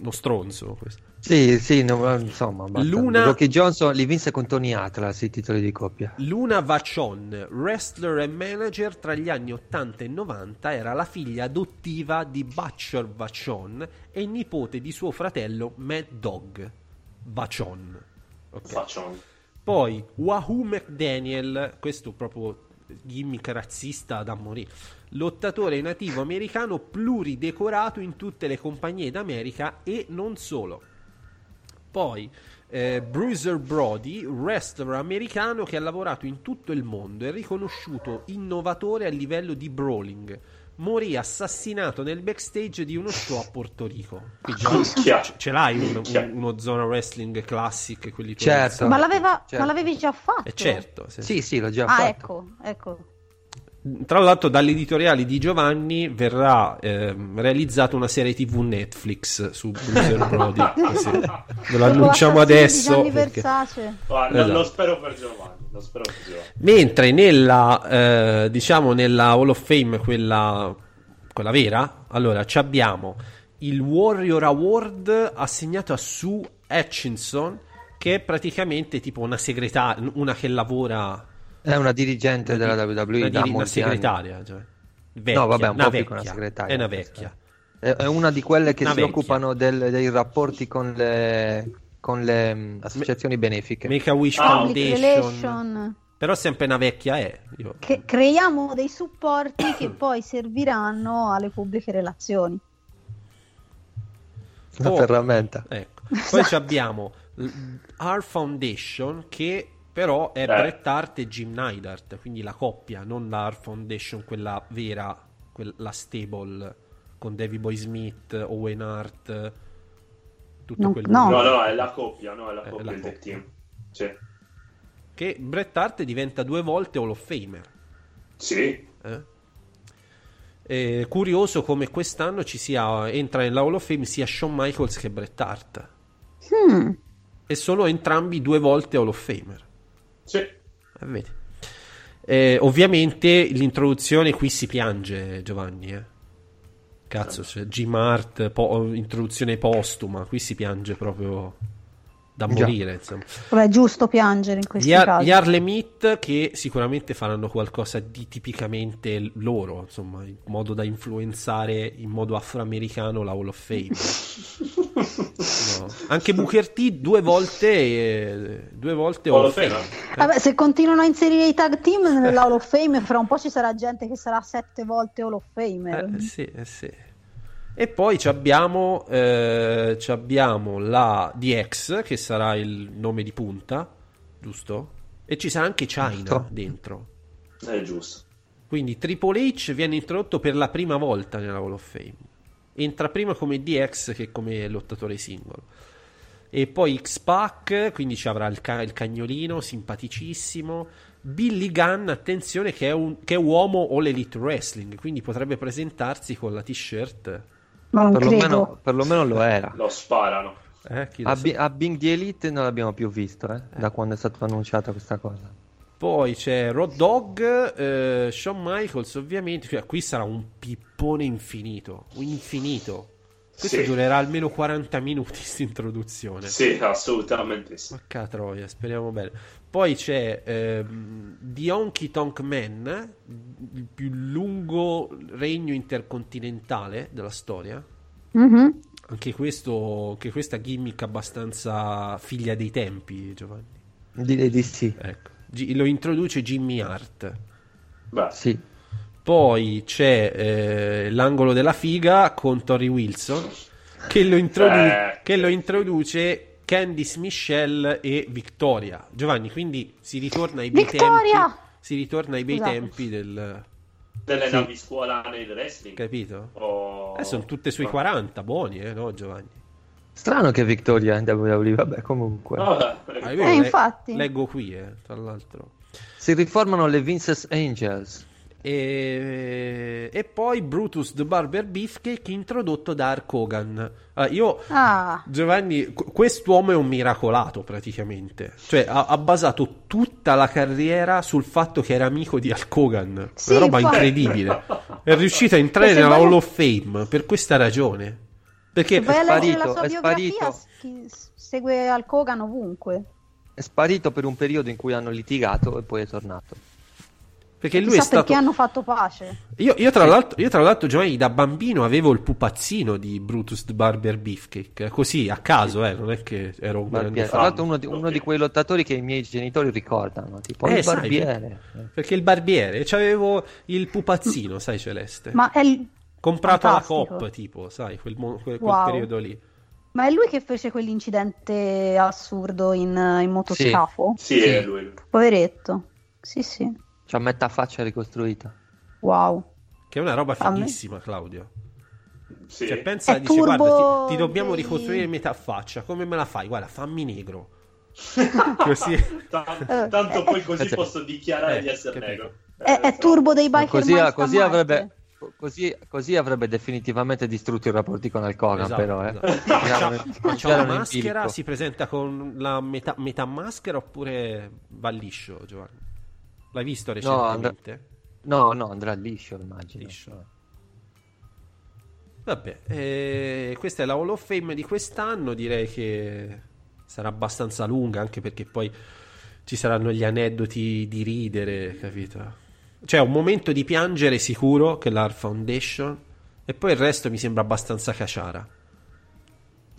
Speaker 1: uno stronzo questo.
Speaker 2: Sì, sì, no, insomma. basta.
Speaker 1: Luna-
Speaker 2: Rocky Johnson li vinse con Tony Atlas i titoli di coppia.
Speaker 1: Luna Vachon, wrestler e manager tra gli anni 80 e 90, era la figlia adottiva di Butcher Vachon e nipote di suo fratello Mad Dog Vachon. Ok.
Speaker 3: Facciamo.
Speaker 1: Poi Wahoo McDaniel, questo proprio gimmick razzista da morire, lottatore nativo americano pluridecorato in tutte le compagnie d'America e non solo. Poi eh, Bruiser Brody, wrestler americano che ha lavorato in tutto il mondo e riconosciuto innovatore a livello di brawling. Morì assassinato nel backstage di uno show a Porto Rico. Già ce- l'hai un- un- uno zona wrestling classic, quelli?
Speaker 2: Certo.
Speaker 4: Ma, l'aveva-
Speaker 2: certo.
Speaker 4: ma l'avevi già fatto?
Speaker 1: Eh, certo, sì.
Speaker 2: Sì, sì, l'ho già
Speaker 4: Ah,
Speaker 2: fatto.
Speaker 4: ecco, ecco.
Speaker 1: Tra l'altro, dagli editoriali di Giovanni verrà ehm, realizzata una serie TV Netflix su Bruiser Brody. Così. Ve lo annunciamo adesso. Perché-.
Speaker 3: Guarda,
Speaker 1: Esatto.
Speaker 3: Lo spero per Giovanni. Lo spero per Giovanni.
Speaker 1: Mentre nella, eh, diciamo, nella Hall of Fame, quella, quella vera, allora ci abbiamo il Warrior Award assegnato a Sue Hutchinson, che è praticamente tipo una segretaria, una che lavora
Speaker 2: È una dirigente della
Speaker 1: una,
Speaker 2: WWE
Speaker 1: diri-
Speaker 2: da
Speaker 1: una
Speaker 2: molti anni.
Speaker 1: segretaria. Cioè. Vecchia,
Speaker 2: No, vabbè, un
Speaker 1: una
Speaker 2: po' più che una
Speaker 1: vecchia,
Speaker 2: segretaria.
Speaker 1: È una vecchia.
Speaker 2: È una di quelle che
Speaker 1: Una
Speaker 2: si
Speaker 1: vecchia.
Speaker 2: occupano del- dei rapporti con le, con le mm, associazioni benefiche.
Speaker 1: Make a Wish
Speaker 4: Public
Speaker 1: Foundation. Però sempre una vecchia è. Io-
Speaker 4: Che creiamo dei supporti che poi serviranno alle pubbliche relazioni.
Speaker 2: La
Speaker 1: Oh.
Speaker 2: ferramenta.
Speaker 1: Ecco. Poi ci abbiamo R Foundation che però è
Speaker 3: Eh.
Speaker 1: Bret Hart e Jim Neidhart, quindi la coppia, non la R Foundation, quella vera, la stable con Davy Boy Smith, Owen Hart, tutto
Speaker 4: Non-
Speaker 1: quel
Speaker 4: no.
Speaker 3: No, no, è la coppia, no, è la
Speaker 1: Eh,
Speaker 3: coppia
Speaker 1: la coppia.
Speaker 3: team. Sì.
Speaker 1: che Bret Hart diventa due volte Hall of Famer.
Speaker 3: Sì.
Speaker 1: Eh? È curioso come quest'anno ci sia entra nella Hall of Fame sia Shawn Michaels che Bret Hart
Speaker 4: Hmm.
Speaker 1: e sono entrambi due volte Hall of Famer.
Speaker 3: Sì.
Speaker 1: Eh, vedi. Eh, ovviamente l'introduzione qui si piange, Giovanni. Eh. Cazzo, Jim Hart, po- introduzione postuma, qui si piange proprio da
Speaker 2: Già.
Speaker 1: morire. Insomma.
Speaker 4: Vabbè, è giusto piangere in questi
Speaker 1: Gli, Ar-
Speaker 4: casi.
Speaker 1: gli Harlem Heat che sicuramente faranno qualcosa di tipicamente loro, insomma, in modo da influenzare in modo afroamericano la Hall of Fame. No. Anche Booker T due volte, eh, due volte Hall, of Fame.
Speaker 3: Fame.
Speaker 4: Vabbè, se continuano a inserire i tag team nella Hall of Fame, fra un po' ci sarà gente che sarà sette volte Hall of Famer.
Speaker 1: Eh, sì, eh, sì. E poi ci abbiamo, eh, ci abbiamo la DX, che sarà il nome di punta, giusto? E ci sarà anche China
Speaker 2: Giusto.
Speaker 1: dentro.
Speaker 3: È giusto.
Speaker 1: Quindi Triple H viene introdotto per la prima volta nella Hall of Fame. Entra prima come DX che come lottatore singolo. E poi X-Pac, quindi ci avrà il, ca- il cagnolino, simpaticissimo. Billy Gunn, attenzione, che è, un, che è uomo All Elite Wrestling, quindi potrebbe presentarsi con la t-shirt.
Speaker 4: Ma non.
Speaker 2: Perlomeno, perlomeno lo era.
Speaker 3: Lo sparano.
Speaker 1: Eh, chi lo
Speaker 2: A,
Speaker 1: sa.
Speaker 2: Bi- a Bing the Elite non l'abbiamo più visto, eh, da quando è stata annunciata questa cosa.
Speaker 1: Poi c'è Road Dog, eh, Shawn Michaels, ovviamente. Cioè, qui sarà un pippone infinito. Un infinito. Questo
Speaker 3: Sì.
Speaker 1: durerà almeno 40 minuti questa introduzione.
Speaker 3: Sì, assolutamente sì.
Speaker 1: Porca troia, speriamo bene. Poi c'è ehm, The Honky Tonk Man, il più lungo regno intercontinentale della storia.
Speaker 4: Mhm.
Speaker 1: Anche, questo, anche questa gimmick abbastanza figlia dei tempi, Giovanni.
Speaker 2: Direi di sì.
Speaker 1: Ecco. Lo introduce Jimmy Hart.
Speaker 3: Beh,
Speaker 2: Sì.
Speaker 1: Poi c'è eh, l'angolo della figa con Tori Wilson che lo, introdu-
Speaker 3: Eh.
Speaker 1: che lo introduce Candice Michelle e Victoria. Giovanni, quindi si ritorna ai bei
Speaker 4: Victoria!
Speaker 1: tempi. Si ritorna ai bei
Speaker 4: Scusate.
Speaker 1: tempi del
Speaker 3: delle
Speaker 2: Sì.
Speaker 3: navi scuola nel wrestling.
Speaker 1: capito?
Speaker 3: O-
Speaker 1: Eh, sono tutte sui
Speaker 3: Ah.
Speaker 1: 40, buoni, eh, no, Giovanni?
Speaker 2: Strano che Victoria in WWE, vabbè, comunque.
Speaker 3: Vabbè,
Speaker 1: Ah,
Speaker 4: Eh,
Speaker 1: le-
Speaker 4: infatti.
Speaker 1: Leggo qui, eh, tra l'altro.
Speaker 2: Si riformano le Vince's Angels.
Speaker 1: E, e poi Brutus the Barber Beefcake introdotto da Hulk Hogan. Ah, io
Speaker 4: Ah,
Speaker 1: Giovanni, qu- quest'uomo è un miracolato praticamente. Cioè, ha, ha basato tutta la carriera sul fatto che era amico di Hulk Hogan.
Speaker 4: Sì,
Speaker 1: Una roba
Speaker 4: infatti.
Speaker 1: incredibile. È riuscito a entrare nella Hall of Fame per questa ragione. Perché
Speaker 4: vai la
Speaker 2: sparito,
Speaker 4: sua
Speaker 2: è
Speaker 4: biografia,
Speaker 2: sparito.
Speaker 4: chi- segue Al Kogan ovunque.
Speaker 2: È sparito per un periodo in cui hanno litigato e poi è tornato.
Speaker 1: perché lui
Speaker 4: Chissà
Speaker 1: è stato.
Speaker 4: perché hanno fatto pace.
Speaker 1: Io, io tra l'altro, io tra l'altro, Giovanni, da bambino avevo il pupazzino di Brutus the Barber Beefcake. Così a caso, eh, non è che ero un grande
Speaker 2: Barbiere. Tra
Speaker 1: fan.
Speaker 2: l'altro uno di, uno di quei lottatori che i miei genitori ricordano, tipo
Speaker 1: Eh,
Speaker 2: il
Speaker 1: sai,
Speaker 2: barbiere.
Speaker 1: Perché il barbiere, c'avevo il pupazzino, sai, Celeste.
Speaker 4: Ma è, il-
Speaker 1: Comprato
Speaker 4: fantastico.
Speaker 1: Coop, tipo, sai, quel, quel- quel
Speaker 4: Wow.
Speaker 1: periodo lì.
Speaker 4: ma è lui che fece quell'incidente assurdo in, in motoscafo?
Speaker 3: Sì,
Speaker 2: Sì.
Speaker 3: è lui.
Speaker 4: Poveretto. Sì, sì.
Speaker 2: C'ha metà faccia ricostruita.
Speaker 4: Wow.
Speaker 1: Che è una roba fighissima, Claudio.
Speaker 3: Sì.
Speaker 1: Cioè, pensa,
Speaker 4: È
Speaker 1: dice,
Speaker 4: turbo
Speaker 1: guarda, ti, ti dobbiamo ricostruire metà faccia. Come me la fai? Guarda, fammi negro. Così.
Speaker 3: Tan-
Speaker 4: Eh,
Speaker 3: tanto
Speaker 4: eh,
Speaker 3: poi così
Speaker 2: eh,
Speaker 3: posso dichiarare
Speaker 1: eh,
Speaker 3: di essere
Speaker 1: capito.
Speaker 3: negro.
Speaker 4: È,
Speaker 3: Eh,
Speaker 4: è
Speaker 3: so.
Speaker 4: turbo dei biker
Speaker 2: Così, così avrebbe, così, così avrebbe definitivamente distrutto i rapporti con Al Kogan,
Speaker 1: Esatto,
Speaker 2: però. Eh.
Speaker 1: esatto. C'ha una maschera, si presenta con la metà, metà maschera oppure va liscio, Giovanni? L'hai visto
Speaker 2: No, and-
Speaker 1: recentemente?
Speaker 2: No, no, andrà liscio, immagino.
Speaker 1: Liscio. Vabbè, eh, questa è la Hall of Fame di quest'anno. Direi che sarà abbastanza lunga, anche perché poi ci saranno gli aneddoti di ridere, capito? Cioè, un momento di piangere sicuro, che è l'Art Foundation, e poi il resto mi sembra abbastanza caciara.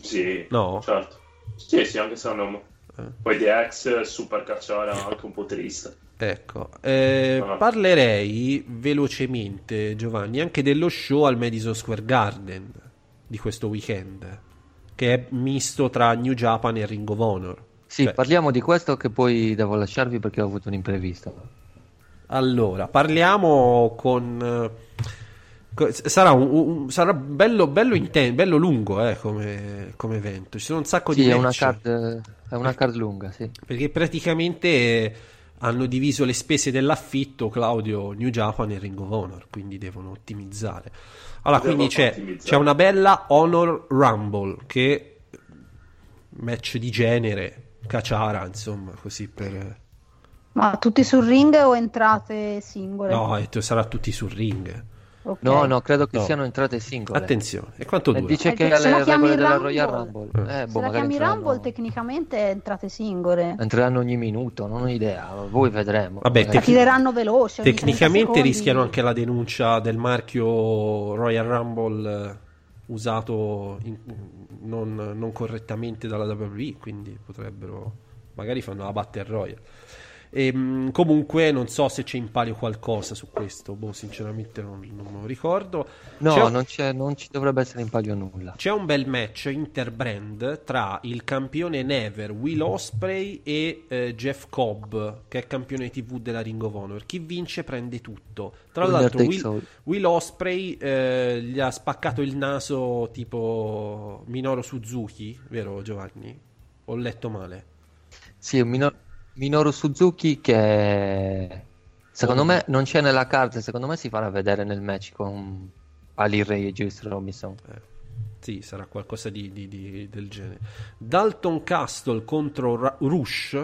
Speaker 3: Sì,
Speaker 1: No?
Speaker 3: certo. Sì, sì, anche se non...
Speaker 1: Eh.
Speaker 3: Poi The X, super cacciara, anche un po' triste.
Speaker 1: Ecco, eh,
Speaker 3: Ah.
Speaker 1: parlerei velocemente, Giovanni, anche dello show al Madison Square Garden di questo weekend, che è misto tra New Japan e Ring of Honor.
Speaker 2: Sì,
Speaker 1: Cioè,
Speaker 2: parliamo di questo che poi devo lasciarvi perché ho avuto un imprevisto.
Speaker 1: Allora, parliamo con... co- sarà, un, un- sarà bello, bello, inten- bello lungo eh, come, come evento, ci sono un sacco
Speaker 2: Sì,
Speaker 1: di
Speaker 2: è una,
Speaker 1: match.
Speaker 2: card, è una card lunga, sì.
Speaker 1: Perché praticamente hanno diviso le spese dell'affitto, Claudio, New Japan e Ring of Honor, quindi devono ottimizzare. Allora,
Speaker 3: Devono
Speaker 1: quindi c'è,
Speaker 3: ottimizzare.
Speaker 1: c'è una bella Honor Rumble, che match di genere, caciara, insomma, così per...
Speaker 4: Ma tutti sul ring o entrate singole?
Speaker 1: No, e tu- sarà tutti sul ring.
Speaker 4: Ok.
Speaker 2: No, no, credo che
Speaker 1: No.
Speaker 2: siano entrate singole.
Speaker 1: Attenzione, e quanto
Speaker 2: E
Speaker 1: dura?
Speaker 2: dice
Speaker 4: Eh,
Speaker 2: che
Speaker 4: se la
Speaker 2: le
Speaker 4: chiami
Speaker 2: regole della
Speaker 4: Rumble-
Speaker 2: Royal Rumble.
Speaker 1: Eh.
Speaker 2: Eh, boh,
Speaker 4: Se la chiami
Speaker 2: entreranno-
Speaker 4: Rumble tecnicamente è entrate singole.
Speaker 2: entreranno ogni minuto, non ho idea. Voi vedremo.
Speaker 1: Vabbè,
Speaker 4: La tireranno veloce. ogni 30
Speaker 1: Tecnicamente rischiano anche la denuncia del marchio Royal Rumble eh, usato in- non, non correttamente dalla WWE, quindi potrebbero magari fanno la Battle Royale. Ehm, comunque non so se c'è in palio qualcosa su questo, boh, sinceramente non, non me lo ricordo.
Speaker 2: No,
Speaker 1: C'è-
Speaker 2: non, c'è, non ci dovrebbe essere in palio nulla.
Speaker 1: c'è un bel match interbrand tra il campione Never, Will Osprey e eh, Jeff Cobb, che è campione TV della Ring of Honor. Chi vince prende tutto. Tra l'altro, Will. Will Osprey eh, gli ha spaccato il naso tipo Minoru Suzuki, vero Giovanni? Ho letto male.
Speaker 2: Sì, un Mino- Minoru Suzuki che secondo
Speaker 1: Oh.
Speaker 2: me non c'è nella carta, secondo me si farà vedere nel match con Ali Ray e Juice Robinson.
Speaker 1: Eh, sì, sarà qualcosa di, di- di- del genere. Dalton Castle contro Ra- Rush,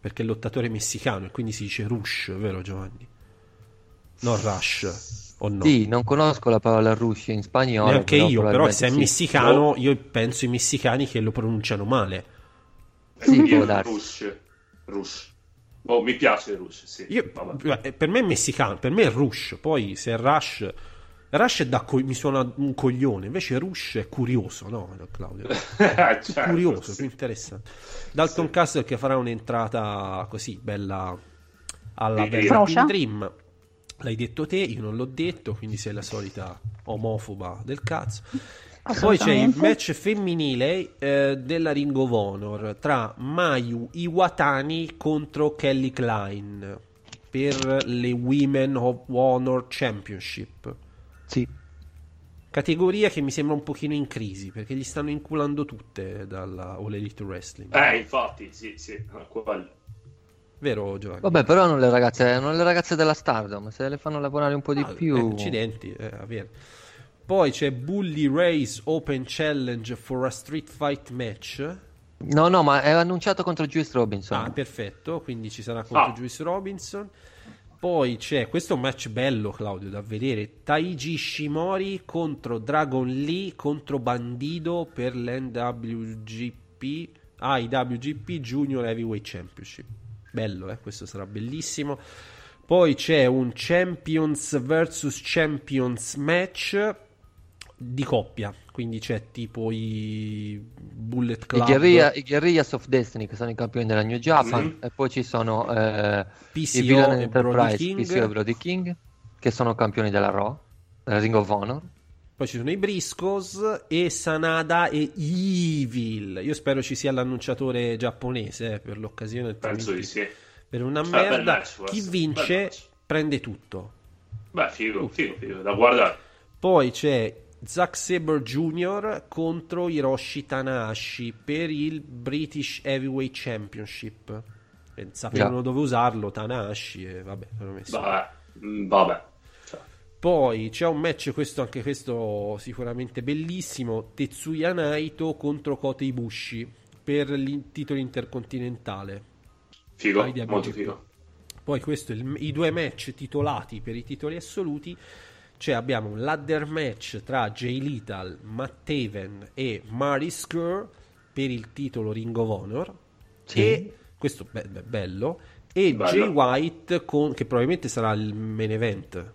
Speaker 1: perché è lottatore messicano e quindi si dice Rush, vero Giovanni? Non Rush, o no?
Speaker 2: Sì, non conosco la parola rush in spagnolo.
Speaker 1: Neanche io, però se è
Speaker 2: sì.
Speaker 1: messicano, io penso ai messicani che lo pronunciano male.
Speaker 2: Sì, può darsi.
Speaker 3: Rush. Rush. Oh, mi piace Rush, sì.
Speaker 1: Io-
Speaker 3: Vabbè.
Speaker 1: eh, per me è messicano, per me è Rush, poi se è Rush Rush è da co- mi suona un coglione, invece Rush è curioso, no, Claudio? Più
Speaker 3: Certo,
Speaker 1: curioso,
Speaker 3: sì.
Speaker 1: più interessante. Dalton Castle che farà un'entrata così bella alla
Speaker 3: Sì.
Speaker 1: bella? Dream. L'hai detto te, io non l'ho detto, quindi sei la solita omofoba del cazzo. Poi c'è il match femminile eh, della Ring of Honor tra Mayu Iwatani contro Kelly Klein per le Women of Honor Championship.
Speaker 2: Sì.
Speaker 1: Categoria che mi sembra un pochino in crisi perché gli stanno inculando tutte dalla All Elite Wrestling.
Speaker 3: Eh, infatti, sì, sì, quello.
Speaker 1: Vero Giovanni?
Speaker 2: Vabbè, però non le ragazze, non le ragazze della Stardom, se le fanno lavorare un po' di
Speaker 1: Ah,
Speaker 2: più.
Speaker 1: eh, accidenti, eh, a vedere. Poi c'è Bully Race Open Challenge for a Street Fight Match.
Speaker 2: No, no, ma è annunciato contro Juice Robinson.
Speaker 1: Ah, perfetto, quindi ci sarà contro
Speaker 3: Ah.
Speaker 1: Juice Robinson. Poi c'è, questo è un match bello Claudio da vedere, Taiji Shimori contro Dragon Lee contro Bandido per l'NWGP, ah, IWGP Junior Heavyweight Championship. Bello, eh? questo sarà bellissimo. Poi c'è un Champions vs Champions match di coppia, quindi c'è tipo i Bullet
Speaker 2: I,
Speaker 1: Club.
Speaker 2: guerriglia- i Guerrillas of Destiny, che sono i campioni della New Japan,
Speaker 3: Mhm.
Speaker 2: e poi ci sono eh,
Speaker 1: PCO
Speaker 2: i Villain
Speaker 1: e Brody
Speaker 2: Enterprise,
Speaker 1: King.
Speaker 2: PCO e Brody King, che sono campioni della Raw, della Ring of Honor.
Speaker 1: Poi ci sono i Briscos e Sanada e Evil. Io spero ci sia l'annunciatore giapponese eh, per l'occasione.
Speaker 3: Penso di sì.
Speaker 1: Per una
Speaker 3: bel
Speaker 1: merda. Chi vince prende tutto.
Speaker 3: Beh, figo, figo, figo, da guardare.
Speaker 1: Poi c'è Zack Sabre Jr. contro Hiroshi Tanahashi per il British Heavyweight Championship. E sapevano
Speaker 2: Yeah.
Speaker 1: dove usarlo Tanahashi e vabbè, l'hanno messo.
Speaker 3: Vabbè, mm, vabbè. Cioè,
Speaker 1: Poi c'è un match, questo anche questo sicuramente bellissimo, Tetsuya Naito contro Kota Ibushi per il titolo intercontinentale.
Speaker 3: figo, molto figo.
Speaker 1: Poi questo è il- i due match titolati per i titoli assoluti. Cioè abbiamo un ladder match tra Jay Lethal, Matt Taven e Mari Skur per il titolo Ring of Honor.
Speaker 2: Sì.
Speaker 1: E questo be- be- bello. E
Speaker 3: Bello.
Speaker 1: Jay White con, che probabilmente sarà il main event.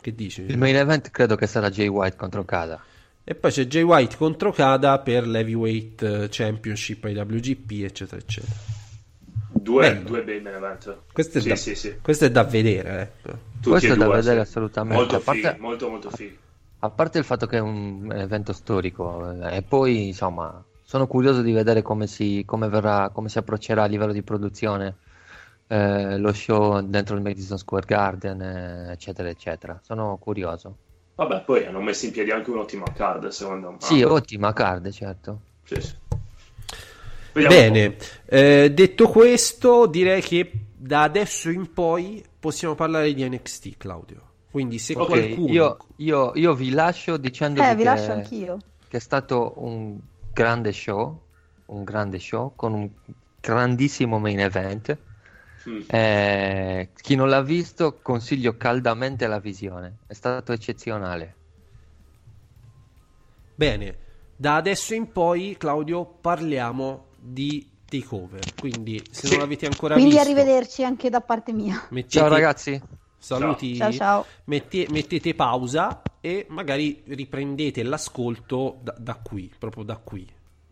Speaker 1: Che dici?
Speaker 2: Il main event credo che sarà Jay White contro Kada.
Speaker 1: E poi c'è Jay White contro Kada per l'Heavyweight Championship IWGP, eccetera, eccetera.
Speaker 3: Due,
Speaker 1: Bello.
Speaker 3: due bei main event.
Speaker 1: Questo è,
Speaker 3: sì,
Speaker 1: da,
Speaker 3: sì, sì.
Speaker 1: questo è da vedere. Ecco.
Speaker 3: Tutti
Speaker 2: Questo è da
Speaker 3: due,
Speaker 2: vedere
Speaker 3: sì.
Speaker 2: assolutamente.
Speaker 3: Molto
Speaker 2: A parte-
Speaker 3: figo, molto molto figo.
Speaker 2: A parte il fatto che è un evento storico, eh, e poi insomma, sono curioso di vedere come si, come verrà, come si approccerà a livello di produzione eh, lo show dentro il Madison Square Garden, eh, eccetera, eccetera. Sono curioso.
Speaker 3: Vabbè, poi hanno messo in piedi anche un'ottima card, secondo me.
Speaker 2: Sì, ottima card, certo.
Speaker 3: Sì, sì. Vediamo
Speaker 1: Bene, eh, detto questo, direi che da adesso in poi possiamo parlare di NXT, Claudio. Quindi se
Speaker 3: Ok,
Speaker 1: qualcuno...
Speaker 2: Io, io- io vi lascio dicendo
Speaker 4: Eh,
Speaker 2: che,
Speaker 4: vi lascio anch'io.
Speaker 2: che è stato un grande show, un grande show con un grandissimo main event.
Speaker 3: Mm.
Speaker 2: Eh, chi non l'ha visto, consiglio caldamente la visione. È stato eccezionale.
Speaker 1: Bene, da adesso in poi, Claudio, parliamo di takeover. Quindi se
Speaker 3: Sì.
Speaker 1: non l'avete ancora
Speaker 4: Quindi
Speaker 1: visto...
Speaker 4: arrivederci anche da parte mia.
Speaker 1: mettete-
Speaker 2: Ciao ragazzi.
Speaker 1: Saluti.
Speaker 4: Ciao ciao.
Speaker 1: Mette- mettete pausa e magari riprendete l'ascolto da, da qui, proprio da qui.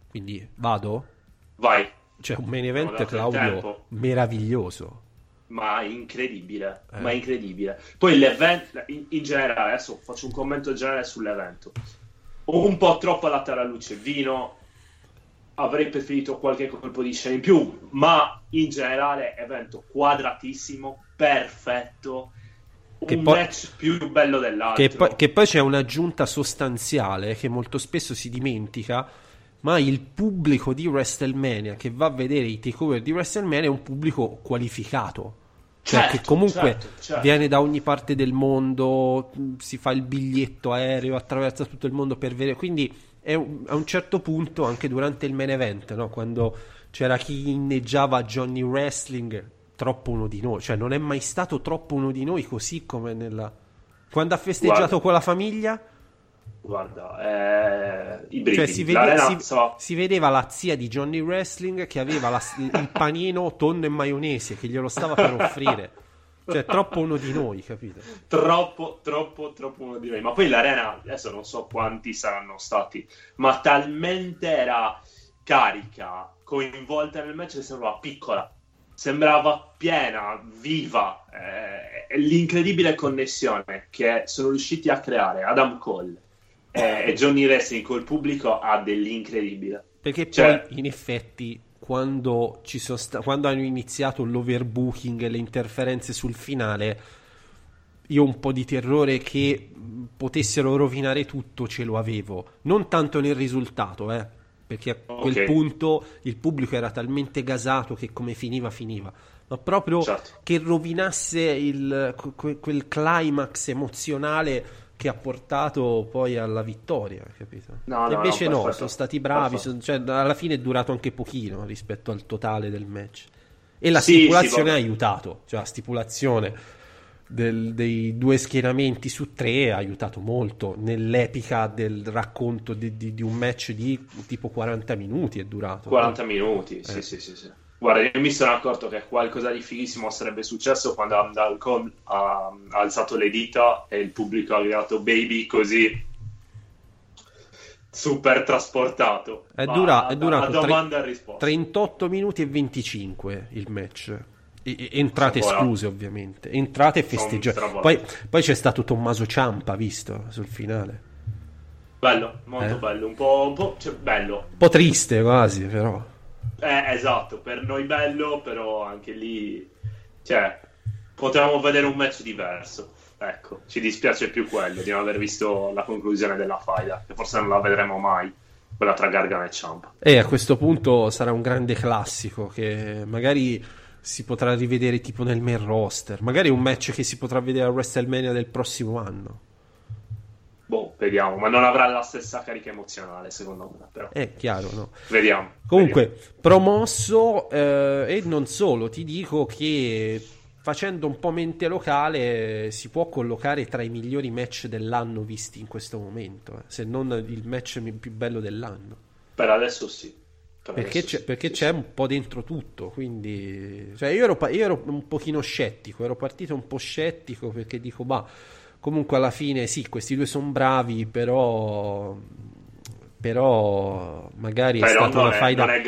Speaker 1: Quindi vado?
Speaker 3: Vai,
Speaker 1: C'è un main event, Claudio, meraviglioso.
Speaker 3: ma incredibile,
Speaker 1: Eh.
Speaker 3: ma incredibile. Poi l'evento, in, in generale, adesso faccio un commento generale sull'evento. Un po' troppo latte alla luce, vino, avrei preferito qualche colpo di scena in più, ma in generale evento quadratissimo, perfetto,
Speaker 1: Che
Speaker 3: un
Speaker 1: poi-
Speaker 3: match più bello dell'altro.
Speaker 1: Che poi, che poi c'è un'aggiunta sostanziale che molto spesso si dimentica, ma il pubblico di WrestleMania che va a vedere i takeover di WrestleMania è un pubblico qualificato. Cioè,
Speaker 3: Certo,
Speaker 1: che comunque
Speaker 3: certo, certo.
Speaker 1: viene da ogni parte del mondo, si fa il biglietto aereo, attraversa tutto il mondo per vedere. Quindi un- a un certo punto, anche durante il main event, no? quando c'era chi inneggiava Johnny Wrestling, troppo uno di noi. Cioè, non è mai stato troppo uno di noi così come nella. Quando ha festeggiato
Speaker 3: Guarda.
Speaker 1: con la famiglia,
Speaker 3: Guarda, eh, i brividi.
Speaker 1: cioè si, vede- si- si vedeva la zia di Johnny Wrestling che aveva la- il panino tonno e maionese che glielo stava per offrire. Cioè, troppo uno di noi, capito?
Speaker 3: troppo, troppo, troppo uno di noi. Ma poi l'arena, adesso non so quanti saranno stati, ma talmente era carica, coinvolta nel match che sembrava piccola, sembrava piena, viva. Eh, l'incredibile connessione che sono riusciti a creare Adam Cole e Johnny Wrestling col pubblico ha dell'incredibile.
Speaker 1: Perché
Speaker 3: Cioè-
Speaker 1: poi, in effetti, quando, ci sono sta- quando hanno iniziato l'overbooking e le interferenze sul finale, io un po' di terrore che potessero rovinare tutto ce lo avevo. Non tanto nel risultato, eh, perché a quel punto il pubblico era talmente gasato che come finiva, finiva. Ma proprio
Speaker 3: Certo.
Speaker 1: che rovinasse il- que- quel climax emozionale che ha portato poi alla vittoria, capito?
Speaker 3: No, no,
Speaker 1: Invece
Speaker 3: no,
Speaker 1: no, sono stati bravi, sono- cioè, alla fine è durato anche pochino rispetto al totale del match. E la
Speaker 3: Sì,
Speaker 1: stipulazione
Speaker 3: sì,
Speaker 1: ha aiutato, cioè la stipulazione del- dei due schieramenti su tre ha aiutato molto nell'epica del racconto di, di- di un match di tipo 40 minuti è durato.
Speaker 3: 40 minuti,
Speaker 1: Eh.
Speaker 3: sì, sì, sì, sì. Guarda, io mi sono accorto che qualcosa di fighissimo sarebbe successo quando Andal Cole ha, ha alzato le dita e il pubblico ha gridato baby così super trasportato.
Speaker 1: È, dura- è durato tre-
Speaker 3: domanda e risposta.
Speaker 1: 38 minuti e 25 il match. E- entrate
Speaker 3: Sono
Speaker 1: escluse ovviamente, entrate e festeggiate. Poi, poi c'è stato Tommaso Ciampa, visto sul finale.
Speaker 3: Bello, molto
Speaker 1: Eh?
Speaker 3: bello, un po', un po' cioè, bello.
Speaker 1: Un po' triste quasi, però.
Speaker 3: Eh, esatto, per noi bello, però anche lì, cioè, potevamo vedere un match diverso. Ecco, ci dispiace più quello di non aver visto la conclusione della faida, che forse non la vedremo mai, quella tra Gargano e Ciampa.
Speaker 1: E a questo punto sarà un grande classico che magari si potrà rivedere tipo nel main roster, magari un match che si potrà vedere a WrestleMania del prossimo anno.
Speaker 3: Boh, vediamo, ma non avrà la stessa carica emozionale, secondo me, però.
Speaker 1: È chiaro, no?
Speaker 3: Vediamo.
Speaker 1: Comunque, promosso eh, e non solo, ti dico che facendo un po' mente locale si può collocare tra i migliori match dell'anno visti in questo momento, eh, se non il match più bello dell'anno.
Speaker 3: vediamo. Per adesso sì. Per
Speaker 1: Perché,
Speaker 3: adesso
Speaker 1: c'è,
Speaker 3: sì,
Speaker 1: perché
Speaker 3: sì,
Speaker 1: c'è un po' dentro tutto, quindi cioè io, ero, io ero un pochino scettico, ero partito un po' scettico perché dico, ma comunque alla fine sì, questi due sono bravi, però, però magari è
Speaker 3: Però
Speaker 1: stata
Speaker 3: non
Speaker 1: una
Speaker 3: è,
Speaker 1: faida
Speaker 3: è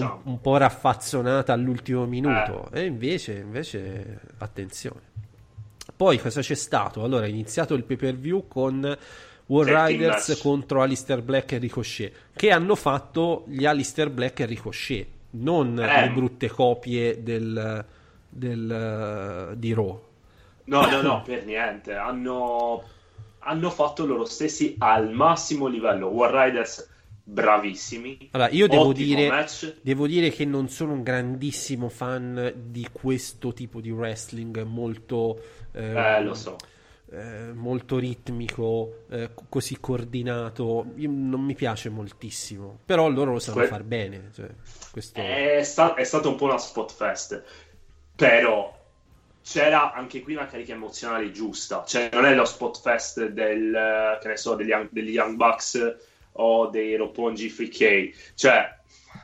Speaker 1: un, un po' raffazzonata all'ultimo minuto
Speaker 3: Eh.
Speaker 1: e invece, invece attenzione. Poi cosa c'è stato? Allora, è iniziato il pay per view con War Riders contro Alistair Black e Ricochet, che hanno fatto gli Alistair Black e Ricochet, non
Speaker 3: Eh.
Speaker 1: le brutte copie del, del, eh, di Raw.
Speaker 3: No, no, no, per niente. Hanno, hanno fatto loro stessi al massimo livello. War Riders bravissimi.
Speaker 1: Allora, io devo dire, devo dire che non sono un grandissimo fan di questo tipo di wrestling molto, eh,
Speaker 3: Eh, lo so.
Speaker 1: eh, molto ritmico, eh, co- così coordinato. Io- non mi piace moltissimo, però loro lo sanno
Speaker 3: Que-
Speaker 1: far bene. cioè, questo...
Speaker 3: È, sta- è stato un po' una spot fest. Però c'era anche qui una carica emozionale giusta. Cioè, non è lo spot fest del, eh, che ne so, degli, degli Young Bucks o dei Roppongi Free K. Cioè,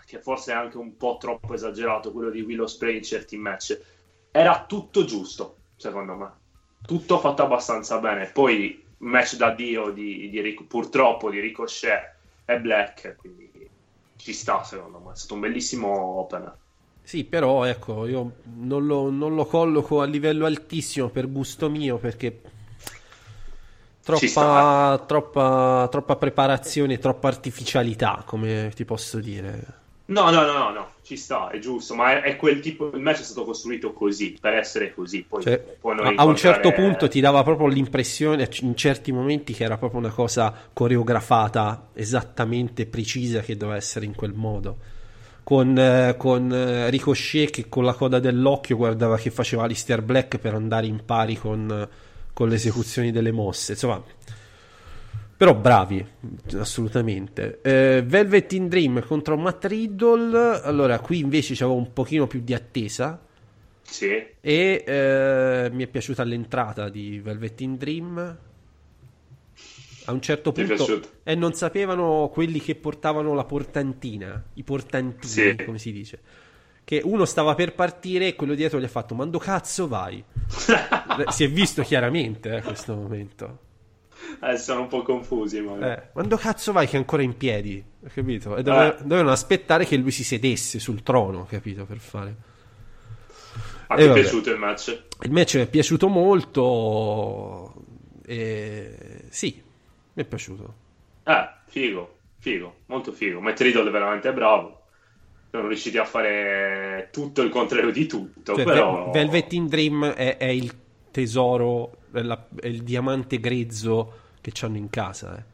Speaker 3: che forse è anche un po' troppo esagerato quello di Willow Spray in certi match. Era tutto giusto, secondo me. Tutto fatto abbastanza bene. Poi, match da Dio di, di Ric- purtroppo di Ricochet e Black, quindi ci sta, secondo me. È stato un bellissimo opener.
Speaker 1: Sì, però ecco, io non lo, non lo colloco a livello altissimo per gusto mio perché troppa, troppa, troppa preparazione, troppa artificialità, come ti posso dire.
Speaker 3: No, no, no, no, no, ci sta, è giusto, ma è, è quel tipo, il match è stato costruito così, per essere così, poi
Speaker 1: Cioè,
Speaker 3: non
Speaker 1: a, un certo punto ti dava proprio l'impressione in certi momenti che era proprio una cosa coreografata esattamente precisa che doveva essere in quel modo con, eh, con eh, Ricochet che con la coda dell'occhio guardava che faceva Alistair Black per andare in pari con, con le esecuzioni delle mosse. Insomma però bravi assolutamente. Eh, Velvet in Dream contro Matt Riddle. Allora qui invece c'avevo un pochino più di attesa.
Speaker 3: Sì,
Speaker 1: e eh, mi è piaciuta l'entrata di Velvet in Dream. A un certo
Speaker 3: Ti
Speaker 1: punto e non sapevano quelli che portavano la portantina, i portantini,
Speaker 3: Sì.
Speaker 1: come si dice, che uno stava per partire e quello dietro gli ha fatto mando cazzo vai si è visto chiaramente eh, questo momento
Speaker 3: eh, sono un po' confusi magari.
Speaker 1: eh, quando cazzo vai che è ancora in piedi capito? e dove-
Speaker 3: Eh.
Speaker 1: dovevano aspettare che lui si sedesse sul trono capito per fare
Speaker 3: a te è piaciuto il match?
Speaker 1: il match mi è piaciuto molto e... sì mi è piaciuto
Speaker 3: Eh, figo, figo, molto figo. Matt Riddle è veramente bravo. Sono riusciti a fare tutto il contrario di tutto,
Speaker 1: Cioè,
Speaker 3: però...
Speaker 1: Ve- Velvet in Dream è, è il tesoro è, la- è il diamante grezzo che hanno in casa eh.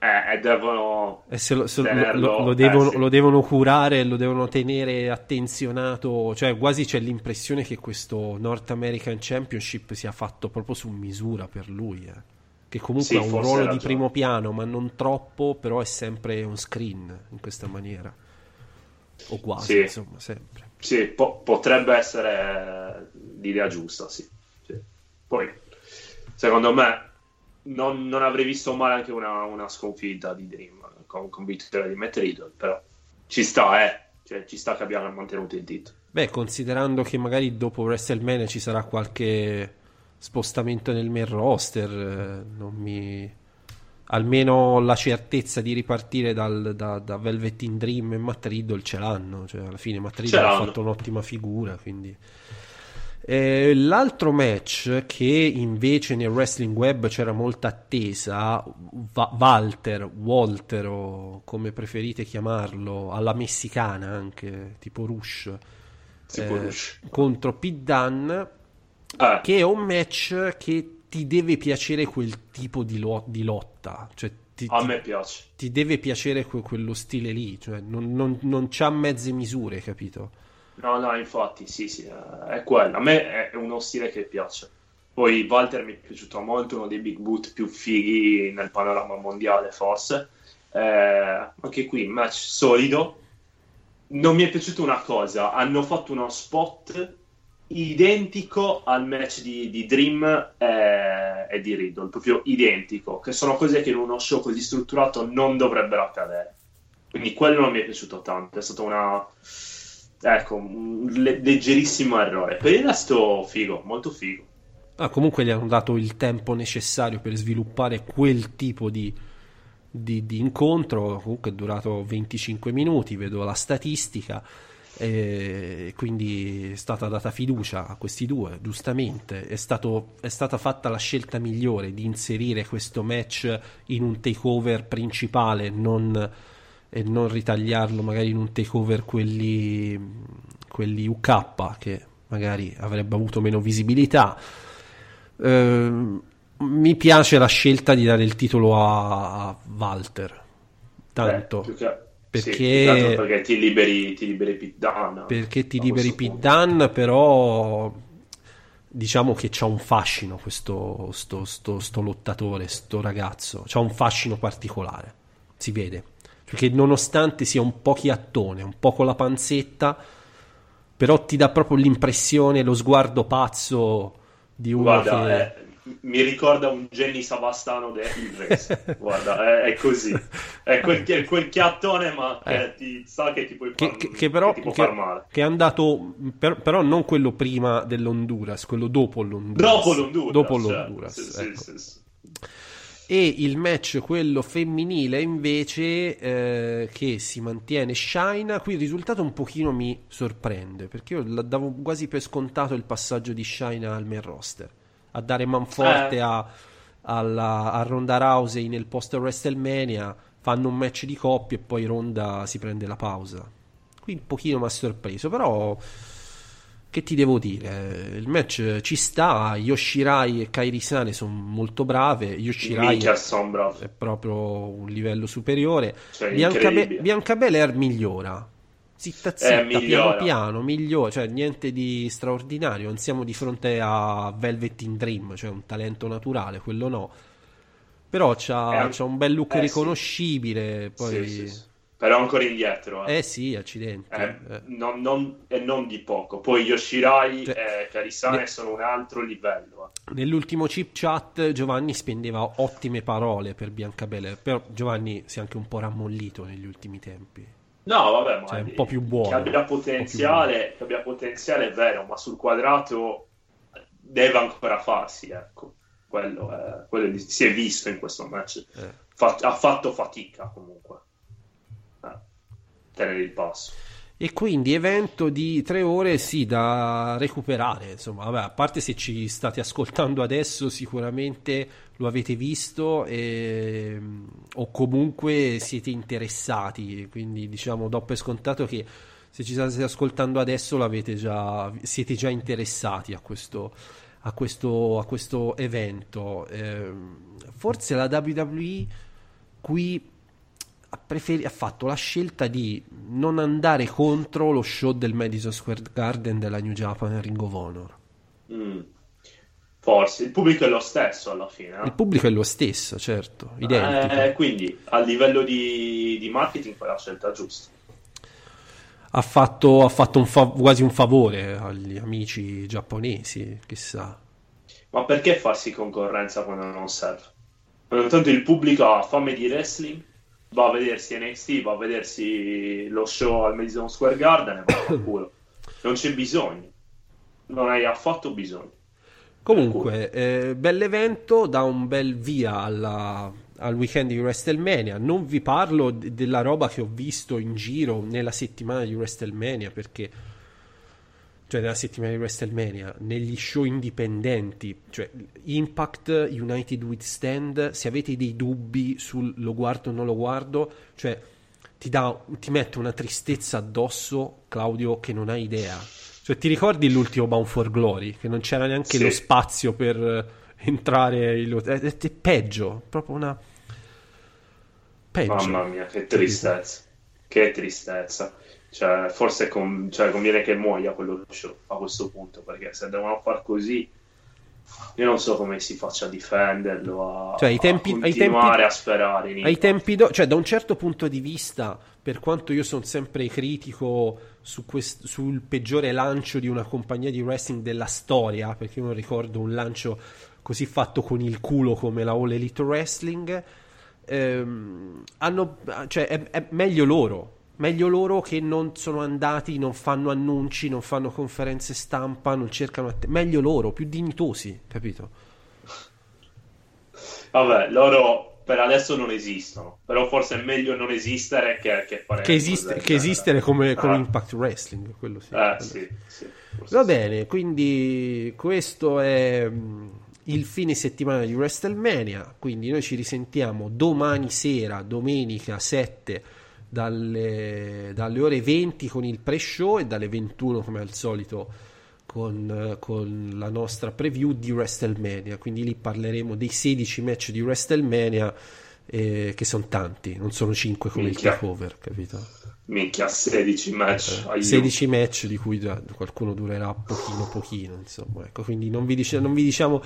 Speaker 3: Eh, e devono...
Speaker 1: E se lo, se lo-
Speaker 3: tenerlo-
Speaker 1: lo- lo devono,
Speaker 3: eh, sì.
Speaker 1: lo devono curare, lo devono tenere attenzionato. Cioè, quasi c'è l'impressione che questo North American Championship sia fatto proprio su misura per lui. eh. Che comunque
Speaker 3: Sì,
Speaker 1: ha un ruolo di primo piano, ma non troppo, però è sempre on screen in questa maniera. O quasi,
Speaker 3: Sì.
Speaker 1: insomma, sempre.
Speaker 3: Sì, po- potrebbe essere l'idea giusta, sì. Sì. Poi, secondo me, non, non avrei visto male anche una, una sconfitta di Dream con, con vittoria di Matt Riddle, però ci sta, eh. Cioè, ci sta che abbiamo mantenuto il titolo.
Speaker 1: Beh, considerando che magari dopo WrestleMania ci sarà qualche spostamento nel main roster, eh, non mi... almeno la certezza di ripartire dal- da, da Velvet in Dream e Matt Riddle ce l'hanno. Cioè, alla fine Matt Riddle ha fatto un'ottima figura, quindi... Eh, l'altro match che invece nel wrestling web c'era molta attesa, Va- Walter, Walter o come preferite chiamarlo, alla messicana anche, tipo Rush, eh,
Speaker 3: Rush.
Speaker 1: contro Pit Dunne,
Speaker 3: Eh,
Speaker 1: che è un match che ti deve piacere quel tipo di, lo- di lotta, cioè ti,
Speaker 3: a
Speaker 1: ti-
Speaker 3: me piace.
Speaker 1: ti deve piacere que- quello stile lì, cioè non, non, non c'ha mezze misure, capito?
Speaker 3: No, no, infatti, sì, sì, eh, è quello. A me è uno stile che piace. Poi Walter mi è piaciuto molto, uno dei big boot più fighi nel panorama mondiale, forse. Eh, anche qui, match solido. Non mi è piaciuta una cosa, hanno fatto uno spot identico al match di, di Dream e, e di Riddle, proprio identico, che sono cose che in uno show così strutturato non dovrebbero accadere. Quindi quello non mi è piaciuto tanto, è stato una... Ecco, un le- leggerissimo errore. Per il resto, figo, molto figo.
Speaker 1: Ah, comunque gli hanno dato il tempo necessario per sviluppare quel tipo di, di- di incontro. Comunque è durato 25 minuti, vedo la statistica. E quindi è stata data fiducia a questi due, giustamente. È, stato- è stata fatta la scelta migliore di inserire questo match in un takeover principale, non, e non ritagliarlo magari in un takeover quelli, quelli UK che magari avrebbe avuto meno visibilità. Ehm, mi piace la scelta di dare il titolo a, Walter. Tanto.
Speaker 3: Beh, che-
Speaker 1: perché-
Speaker 3: sì, perché ti liberi, ti liberi Pit Dunne,
Speaker 1: perché ti liberi Pit. Dunne, però diciamo che c'ha un fascino questo sto, sto- sto lottatore, sto ragazzo, c'ha un fascino particolare, si vede, perché nonostante sia un po' chiattone, un po' con la panzetta, però ti dà proprio l'impressione, lo sguardo pazzo di uno
Speaker 3: Guarda,
Speaker 1: che...
Speaker 3: eh, mi ricorda un Jenny Savastano del Race. Guarda, è, è così. È quel, è quel chiattone, ma che
Speaker 1: Eh.
Speaker 3: ti sa che ti puoi
Speaker 1: che,
Speaker 3: far,
Speaker 1: che- che però che-
Speaker 3: far male.
Speaker 1: che è andato per- però non quello prima dell'Honduras quello dopo l'Honduras
Speaker 3: Dopo l'Honduras.
Speaker 1: dopo
Speaker 3: cioè,
Speaker 1: l'Honduras,
Speaker 3: sì,
Speaker 1: ecco.
Speaker 3: sì, sì.
Speaker 1: e il match quello femminile invece eh, che si mantiene Shina qui il risultato un pochino mi sorprende perché io davo quasi per scontato il passaggio di Shina al main roster a dare manforte
Speaker 3: Eh.
Speaker 1: a, alla, a Ronda Rousey nel post WrestleMania fanno un match di coppia e poi Ronda si prende la pausa qui un pochino mi ha sorpreso però che ti devo dire il match ci sta Yoshirai e Kairi Sane sono molto brave Yoshirai
Speaker 3: bravo.
Speaker 1: è proprio un livello superiore
Speaker 3: Cioè,
Speaker 1: Bianca, Be-. Bianca Belair migliora zitta
Speaker 3: Eh,
Speaker 1: zitta piano
Speaker 3: migliora.
Speaker 1: piano migliora cioè niente di straordinario non siamo di fronte a Velvet in Dream cioè un talento naturale quello no però c'ha,
Speaker 3: Eh,
Speaker 1: c'ha un bel look
Speaker 3: eh, sì.
Speaker 1: riconoscibile poi
Speaker 3: Sì, sì, sì. Però ancora indietro. Eh.
Speaker 1: eh sì accidenti
Speaker 3: Eh,
Speaker 1: eh.
Speaker 3: non, non- e non di poco. Poi Yoshirai
Speaker 1: Cioè,
Speaker 3: e Karisane
Speaker 1: ne-
Speaker 3: sono un altro livello. eh.
Speaker 1: Nell'ultimo chip chat Giovanni spendeva ottime parole per Bianca Belair, però Giovanni si è anche un po' rammollito negli ultimi tempi.
Speaker 3: No, vabbè, ma
Speaker 1: Cioè, un po' più buono,
Speaker 3: Che abbia potenziale, che abbia potenziale è vero, ma sul quadrato deve ancora farsi, ecco. Quello, è, quello di- si è visto in questo match.
Speaker 1: Eh.
Speaker 3: Fa- ha fatto fatica comunque. Eh, tenere il passo.
Speaker 1: E quindi evento di tre ore sì da recuperare, insomma, vabbè, a parte se ci state ascoltando adesso sicuramente lo avete visto e- o comunque siete interessati, quindi diciamo do per scontato che se ci state ascoltando adesso già, siete già interessati a questo, a questo, a questo evento. Ehm, forse la WWE qui ha, preferi- ha fatto la scelta di non andare contro lo show del Madison Square Garden della New Japan Ring of Honor.
Speaker 3: Mm. Forse il pubblico è lo stesso alla fine. eh?
Speaker 1: Il pubblico è lo stesso, certo, identico.
Speaker 3: Eh, quindi a livello di, di marketing fai la scelta giusta.
Speaker 1: Ha fatto, ha fatto un fa- quasi un favore agli amici giapponesi, chissà.
Speaker 3: Ma perché farsi concorrenza quando non serve? Quando tanto il pubblico ha fame di wrestling, va a vedersi NXT, va a vedersi lo show al Madison Square Garden e va a culo. Non c'è bisogno. Non hai affatto bisogno.
Speaker 1: Comunque, eh, bell'evento, dà un bel via alla- al weekend di WrestleMania. Non vi parlo de- della roba che ho visto in giro nella settimana di WrestleMania, perché, cioè nella settimana di WrestleMania, negli show indipendenti, cioè Impact, United with Stand, se avete dei dubbi sul lo guardo o non lo guardo, cioè ti, dà, ti mette una tristezza addosso, Claudio, che non hai idea. Cioè, ti ricordi l'ultimo Bound for Glory? Che non c'era neanche
Speaker 3: Sì.
Speaker 1: lo spazio per eh, entrare. in- È, è- è peggio, proprio una. Peggio.
Speaker 3: Mamma mia, che tristezza. Che tristezza. Cioè, forse con- cioè, conviene che muoia quello show a questo punto, perché se devono far così, io non so come si faccia a difenderlo, a,
Speaker 1: Cioè, ai tempi-
Speaker 3: a
Speaker 1: ai
Speaker 3: continuare
Speaker 1: tempi-
Speaker 3: a sperare
Speaker 1: Ai tempi, do- cioè, da un certo punto di vista, per quanto io sono sempre critico su quest- sul peggiore lancio di una compagnia di wrestling della storia, perché io non ricordo un lancio così fatto con il culo come la All Elite Wrestling, ehm, hanno, cioè, è, è meglio loro. Meglio loro che non sono andati, non fanno annunci, non fanno conferenze stampa, non cercano. att- meglio loro, più dignitosi, capito?
Speaker 3: Vabbè, loro per adesso non esistono, però forse è meglio non esistere che, che fare
Speaker 1: Che, esiste- che esistere come, come
Speaker 3: Ah.
Speaker 1: Impact Wrestling, quello sì.
Speaker 3: Eh,
Speaker 1: quello
Speaker 3: sì, sì,
Speaker 1: Va bene, quindi questo è mm, il fine settimana di WrestleMania, quindi noi ci risentiamo domani sera, domenica 7, dalle, dalle ore 20 con il pre-show e dalle 21 come al solito con, eh, con la nostra preview di WrestleMania, quindi lì parleremo dei 16 match di WrestleMania eh, che sono tanti, non sono 5 come
Speaker 3: Minchia.
Speaker 1: il takeover, capito?
Speaker 3: Minchia, 16 match. aiuto.
Speaker 1: 16 match di cui già qualcuno durerà pochino pochino insomma ecco quindi non vi, dice- non vi diciamo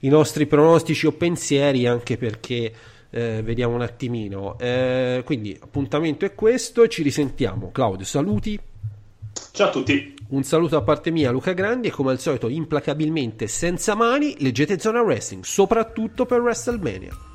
Speaker 1: i nostri pronostici o pensieri anche perché eh, vediamo un attimino Eh, quindi appuntamento è questo ci risentiamo Claudio saluti
Speaker 3: Ciao a tutti.
Speaker 1: Un saluto da parte mia Luca Grandi e come al solito implacabilmente senza mani leggete Zona Wrestling soprattutto per WrestleMania